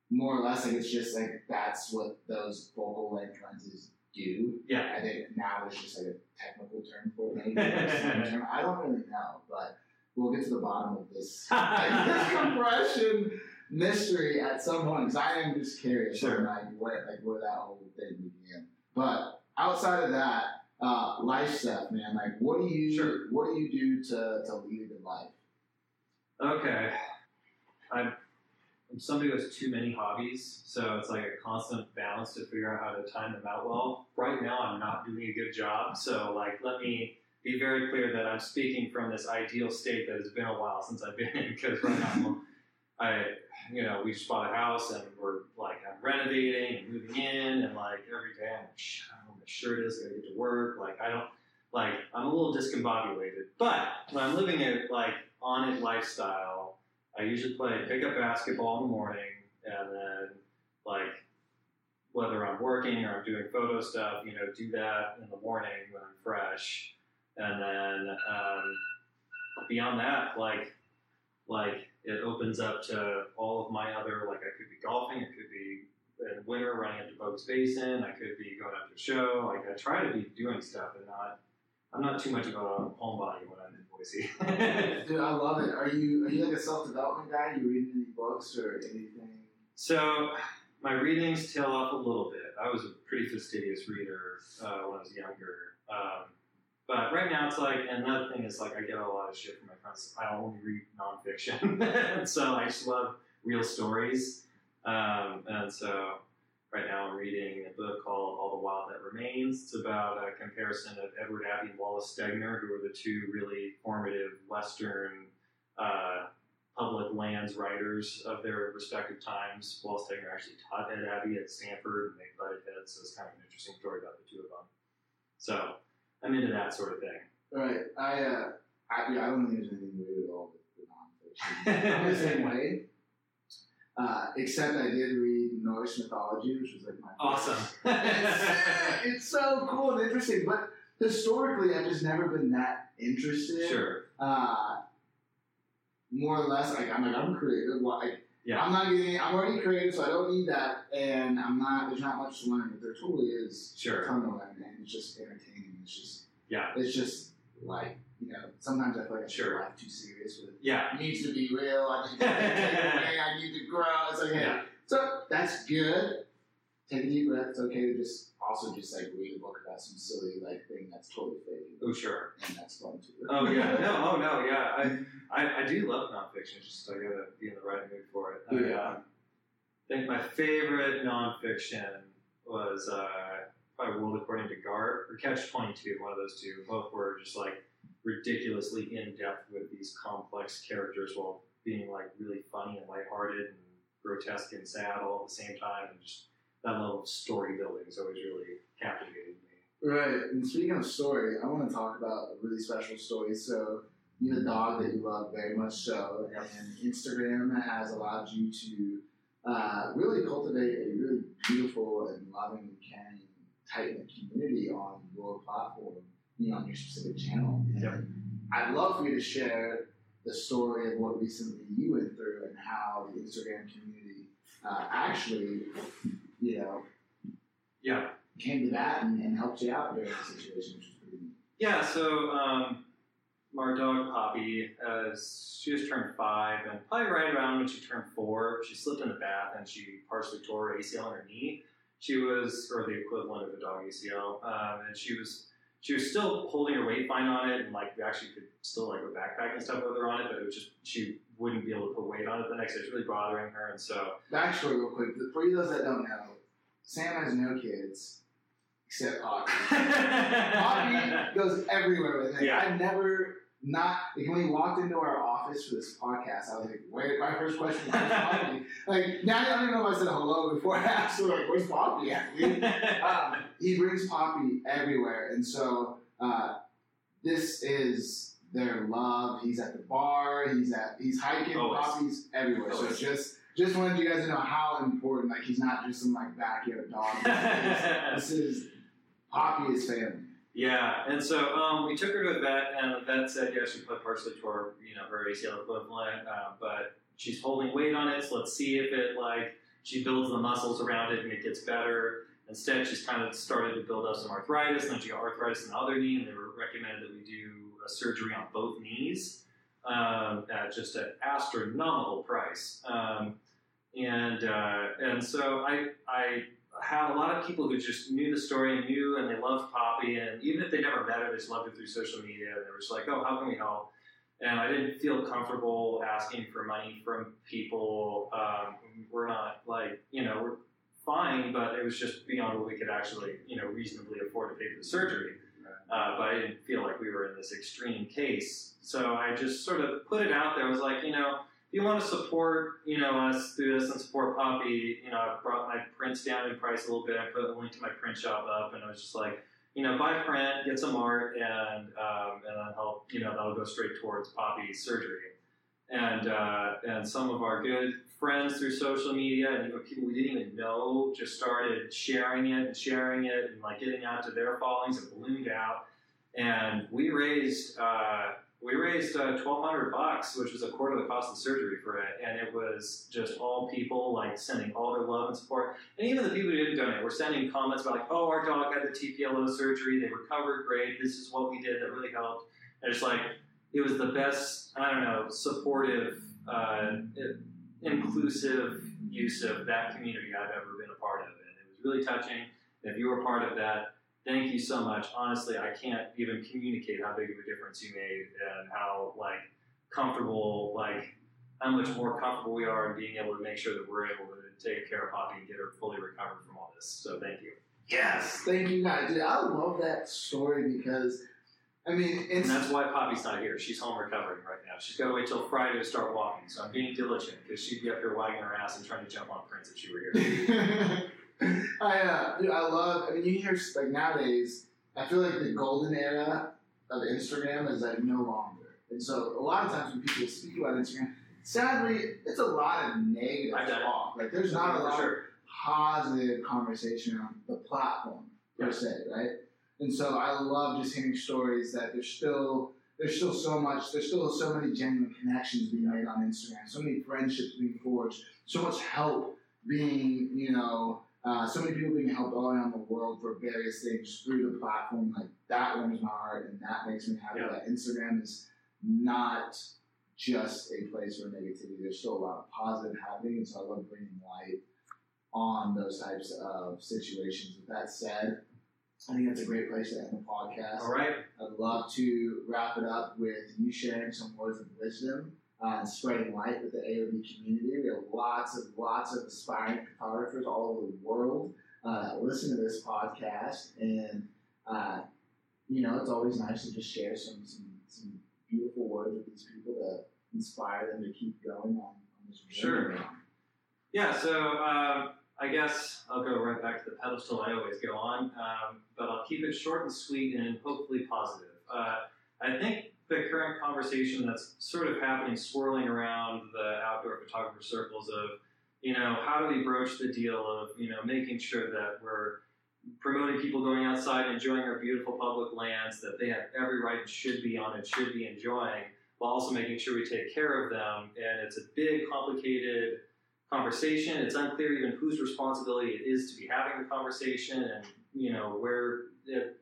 more or less like it's just like that's what those focal length lenses do. Yeah. I think now it's just like a technical term for it. Term. I don't really know, but we'll get to the bottom of this, this compression mystery at some point. Because I am just curious, Sure. like where like where that whole thing began. But outside of that, uh, life stuff, man. Like, what do you Sure. what do you do to to lead a good life? Okay. I'm, I'm somebody who has too many hobbies, so it's like a constant balance to figure out how to time them out well. Right now, I'm not doing a good job, so like, let me be very clear that I'm speaking from this ideal state that has been a while since I've been in, because right now, I'm, you know, we just bought a house and we're like, I'm renovating and moving in, and like every day I'm like, I don't know what my shirt is, gotta get to work. Like, I don't, like, I'm a little discombobulated. But when I'm living a like on it lifestyle, I usually play pickup basketball in the morning, and then like whether I'm working or I'm doing photo stuff, you know, do that in the morning when I'm fresh, and then um, beyond that, like like it opens up to all of my other like I could be golfing, it could be in winter running up to Bogus Basin, I could be going up to a show. Like I try to be doing stuff and not. I'm not too much of a homebody when I'm in Boise. Dude, I love it. Are you are you like a self development guy? You reading any books or anything? So my readings tail off a little bit. I was a pretty fastidious reader uh, when I was younger. Um, but right now it's like, another thing is like I get a lot of shit from my friends. I only read nonfiction, so I just love real stories. Um, and so right now I'm reading a book called All the Wild That Remains. It's about a comparison of Edward Abbey and Wallace Stegner, who were the two really formative Western uh, public lands writers of their respective times. Wallace Stegner actually taught at Abbey at Stanford, and they butted heads, so it's kind of an interesting story about the two of them. So I'm into that sort of thing. Right. I uh I, yeah, I don't think there's anything weird at all with the nonfiction. I'm the same way. Uh, except I did read Norse mythology, which was like my Awesome. it's, it's so cool and interesting, but historically I've just never been that interested. sure. Uh, more or less, like I'm like I'm creative. Like Yeah. I'm not getting. I'm already creative, so I don't need that. And I'm not. There's not much to learn, but there totally is a ton to learn, and it's just entertaining. It's just. Yeah. It's just like you know. Sometimes I feel like I Sure. take life too serious with. Yeah. It needs to be real. I need to take away. I need to grow. It's like, Yeah. so that's good. Take a deep breath. It's okay to just also just like read a book about some silly like thing that's totally fake, Oh, sure. and that's fun too. Oh yeah. No. Oh no. Yeah. I, I, I do love nonfiction. It's just I gotta be in the right mood for it. I, Yeah. uh, think my favorite nonfiction was uh, probably World According to Garp or Catch Twenty Two. One of those two. Both were just like ridiculously in depth with these complex characters while being like really funny and lighthearted and grotesque and sad all at the same time. And just that level of story building is always really captivating me. Right. And speaking of story, I want to talk about a really special story. So you have a dog that you love very much so, and Instagram has allowed you to uh, really cultivate a really beautiful and loving and caring, tight knit community on your platform, you know, on your specific channel. And Yep. I'd love for you to share the story of what recently you went through and how the Instagram community uh, actually, you know, Yeah. came to that and, and helped you out during the situation, which was pretty neat. Yeah, so um, our dog Poppy, uh, she just turned five, and probably right around when she turned four, she slipped in the bath and she partially tore her ACL in her knee. She was, or the equivalent of a dog ACL, um, and she was she was still holding her weight fine on it, and like we actually could still like go backpack and stuff with her on it, but it was just she wouldn't be able to put weight on it the next day. It was really bothering her, and so Backstory, real quick. For you those that don't know, Sam has no kids except Poppy. Poppy goes everywhere with him. Yeah. I've never not like when he walked into our office for this podcast, I was like, "Wait!" My first question was, "Where's Poppy?" like now I don't even know if I said hello before I asked. her, Like, "Where's Poppy?" at, dude?" um, he brings Poppy everywhere, and so uh, this is their love. He's at the bar. He's at he's hiking. Always. Poppy's everywhere. Always. So just just wanted you guys to know how important. Like he's not just some like backyard dog. this is Poppy is family. Yeah, and so um, we took her to a vet, and the vet said, yeah, she put partially tore, you know, her ACL equivalent, uh, but she's holding weight on it, so let's see if it, like, she builds the muscles around it and it gets better. Instead, she's kind of started to build up some arthritis, and then she got arthritis in the other knee, and they were recommended that we do a surgery on both knees um, at just an astronomical price. Um, and uh, and so I I had a lot of people who just knew the story and knew and they loved Poppy, and even if they never met her, they just loved her through social media. And they were just like, "Oh, how can we help?" And I didn't feel comfortable asking for money from people. Um, we're not like you know we're fine, but it was just beyond what we could actually you know reasonably afford to pay for the surgery. Uh, but I didn't feel like we were in this extreme case, so I just sort of put it out there. I was like, you know you want to support, you know, us through this and support Poppy, you know, I brought my prints down in price a little bit. I put a link to my print shop up, and I was just like, you know, buy print, get some art, and um, and then help, you know, that'll go straight towards Poppy's surgery. And uh, and some of our good friends through social media and even people we didn't even know just started sharing it and sharing it and like getting out to their followings and ballooned out. And we raised. Uh, we raised uh, twelve hundred bucks, which was a quarter of the cost of the surgery for it, and it was just all people like sending all their love and support, and even the people who didn't donate were sending comments about like, "Oh, our dog had the TPLO surgery, they recovered great. This is what we did that really helped." And it's like it was the best, I don't know, supportive, uh, inclusive use of that community I've ever been a part of, and it was really touching. If you were part of that, thank you so much. Honestly, I can't even communicate how big of a difference you made and how like comfortable, like how much more comfortable we are in being able to make sure that we're able to take care of Poppy and get her fully recovered from all this. So thank you. Yes, thank you guys. Dude, I love that story because, I mean, it's And that's why Poppy's not here. She's home recovering right now. She's got to wait till Friday to start walking. So I'm being diligent because she'd be up here wagging her ass and trying to jump on Prince if she were here. I uh, dude, I love. I mean, you hear like nowadays. I feel like the golden era of Instagram is like no longer, and so a lot of times when people speak about Instagram, sadly, it's a lot of negative I get it. talk. Like there's not a lot sure. of positive conversation on the platform per se, right? And so I love just hearing stories that there's still there's still so much there's still so many genuine connections being made on Instagram, so many friendships being forged, so much help being you know uh, so many people being helped all around the world for various things through the platform. Like that warms my heart, and that makes me happy Yeah. that Instagram is not just a place for negativity. There's still a lot of positive happening, and so I love bringing light on those types of situations. With that said, I think that's a great place to end the podcast. All right. I'd love to wrap it up with you sharing some words of wisdom uh, spreading light with the AOV community. We have lots of lots of aspiring photographers all over the world uh, listen to this podcast, and uh, you know it's always nice to just share some some, some beautiful words with these people to inspire them to keep going on, on this journey. Sure. Yeah, so um, I guess I'll go right back to the pedestal I always go on, um, but I'll keep it short and sweet and hopefully positive. Uh, I think the current conversation that's sort of happening, swirling around the outdoor photographer circles of, you know, how do we broach the deal of, you know, making sure that we're promoting people going outside, and enjoying our beautiful public lands that they have every right and should be on and should be enjoying, while also making sure we take care of them. And it's a big, complicated conversation. It's unclear even whose responsibility it is to be having the conversation, and you know where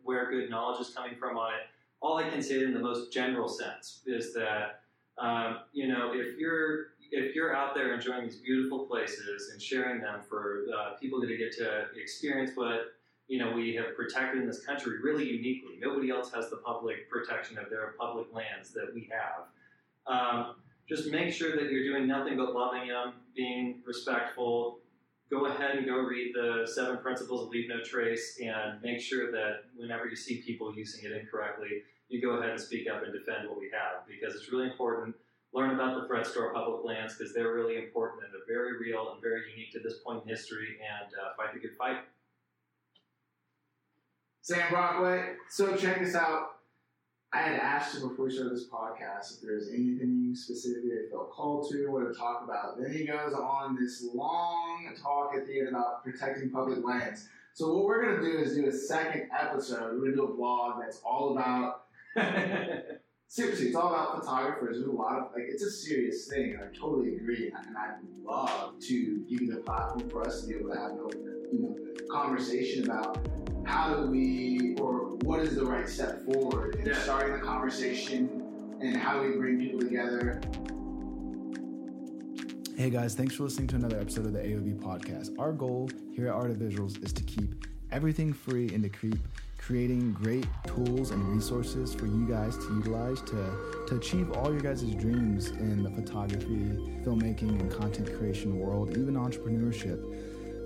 where good knowledge is coming from on it. All I can say in the most general sense is that um, you know if you're if you're out there enjoying these beautiful places and sharing them for uh, people that get to experience what you know we have protected in this country really uniquely. Nobody else has the public protection of their public lands that we have. Um, just make sure that you're doing nothing but loving them, being respectful. Go ahead and go read the seven principles of leave no trace, and make sure that whenever you see people using it incorrectly, you go ahead and speak up and defend what we have because it's really important learn about the threats to our public lands because they're really important and they're very real and very unique to this point in history and uh, fight the good fight. Sam Brockway. So check this out. I had asked you before we started this podcast if there's anything specifically they felt called to or to talk about. Then he goes on this long talk at the end about protecting public lands. So what we're gonna do is do a second episode. We're gonna do a vlog that's all about seriously, it's all about photographers. There's a lot of like, it's a serious thing. I totally agree, and I'd love to give you the platform for us to be able to have you know conversation about how do we or what is the right step forward in Yeah. starting the conversation and how do we bring people together. Hey guys, thanks for listening to another episode of the AOV podcast. Our goal here at Art of Visuals is to keep everything free and to keep creating great tools and resources for you guys to utilize to, to achieve all your guys' dreams in the photography, filmmaking, and content creation world, even entrepreneurship.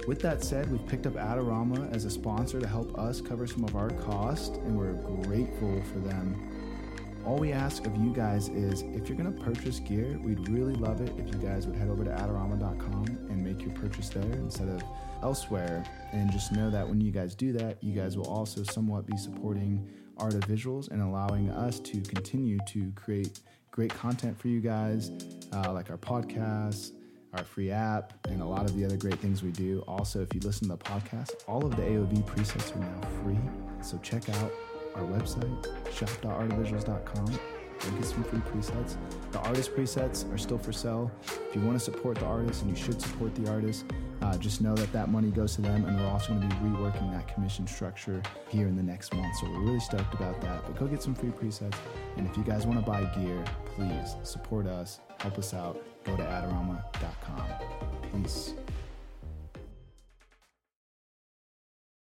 With that said, we've picked up Adorama as a sponsor to help us cover some of our costs, and we're grateful for them. All we ask of you guys is if you're going to purchase gear, we'd really love it if you guys would head over to adorama.com and make your purchase there instead of elsewhere. And just know that when you guys do that, you guys will also somewhat be supporting Art of Visuals and allowing us to continue to create great content for you guys, uh, like our podcasts, our free app, and a lot of the other great things we do. Also, if you listen to the podcast, all of the AOV presets are now free. So check out our website, shop.artofvisuals.com. Go get some free presets. The artist presets are still for sale. If you want to support the artist, and you should support the artist, uh, just know that that money goes to them, and we're also going to be reworking that commission structure here in the next month. So we're really stoked about that. But go get some free presets, and if you guys want to buy gear, please support us, help us out. Go to adorama.com. Peace.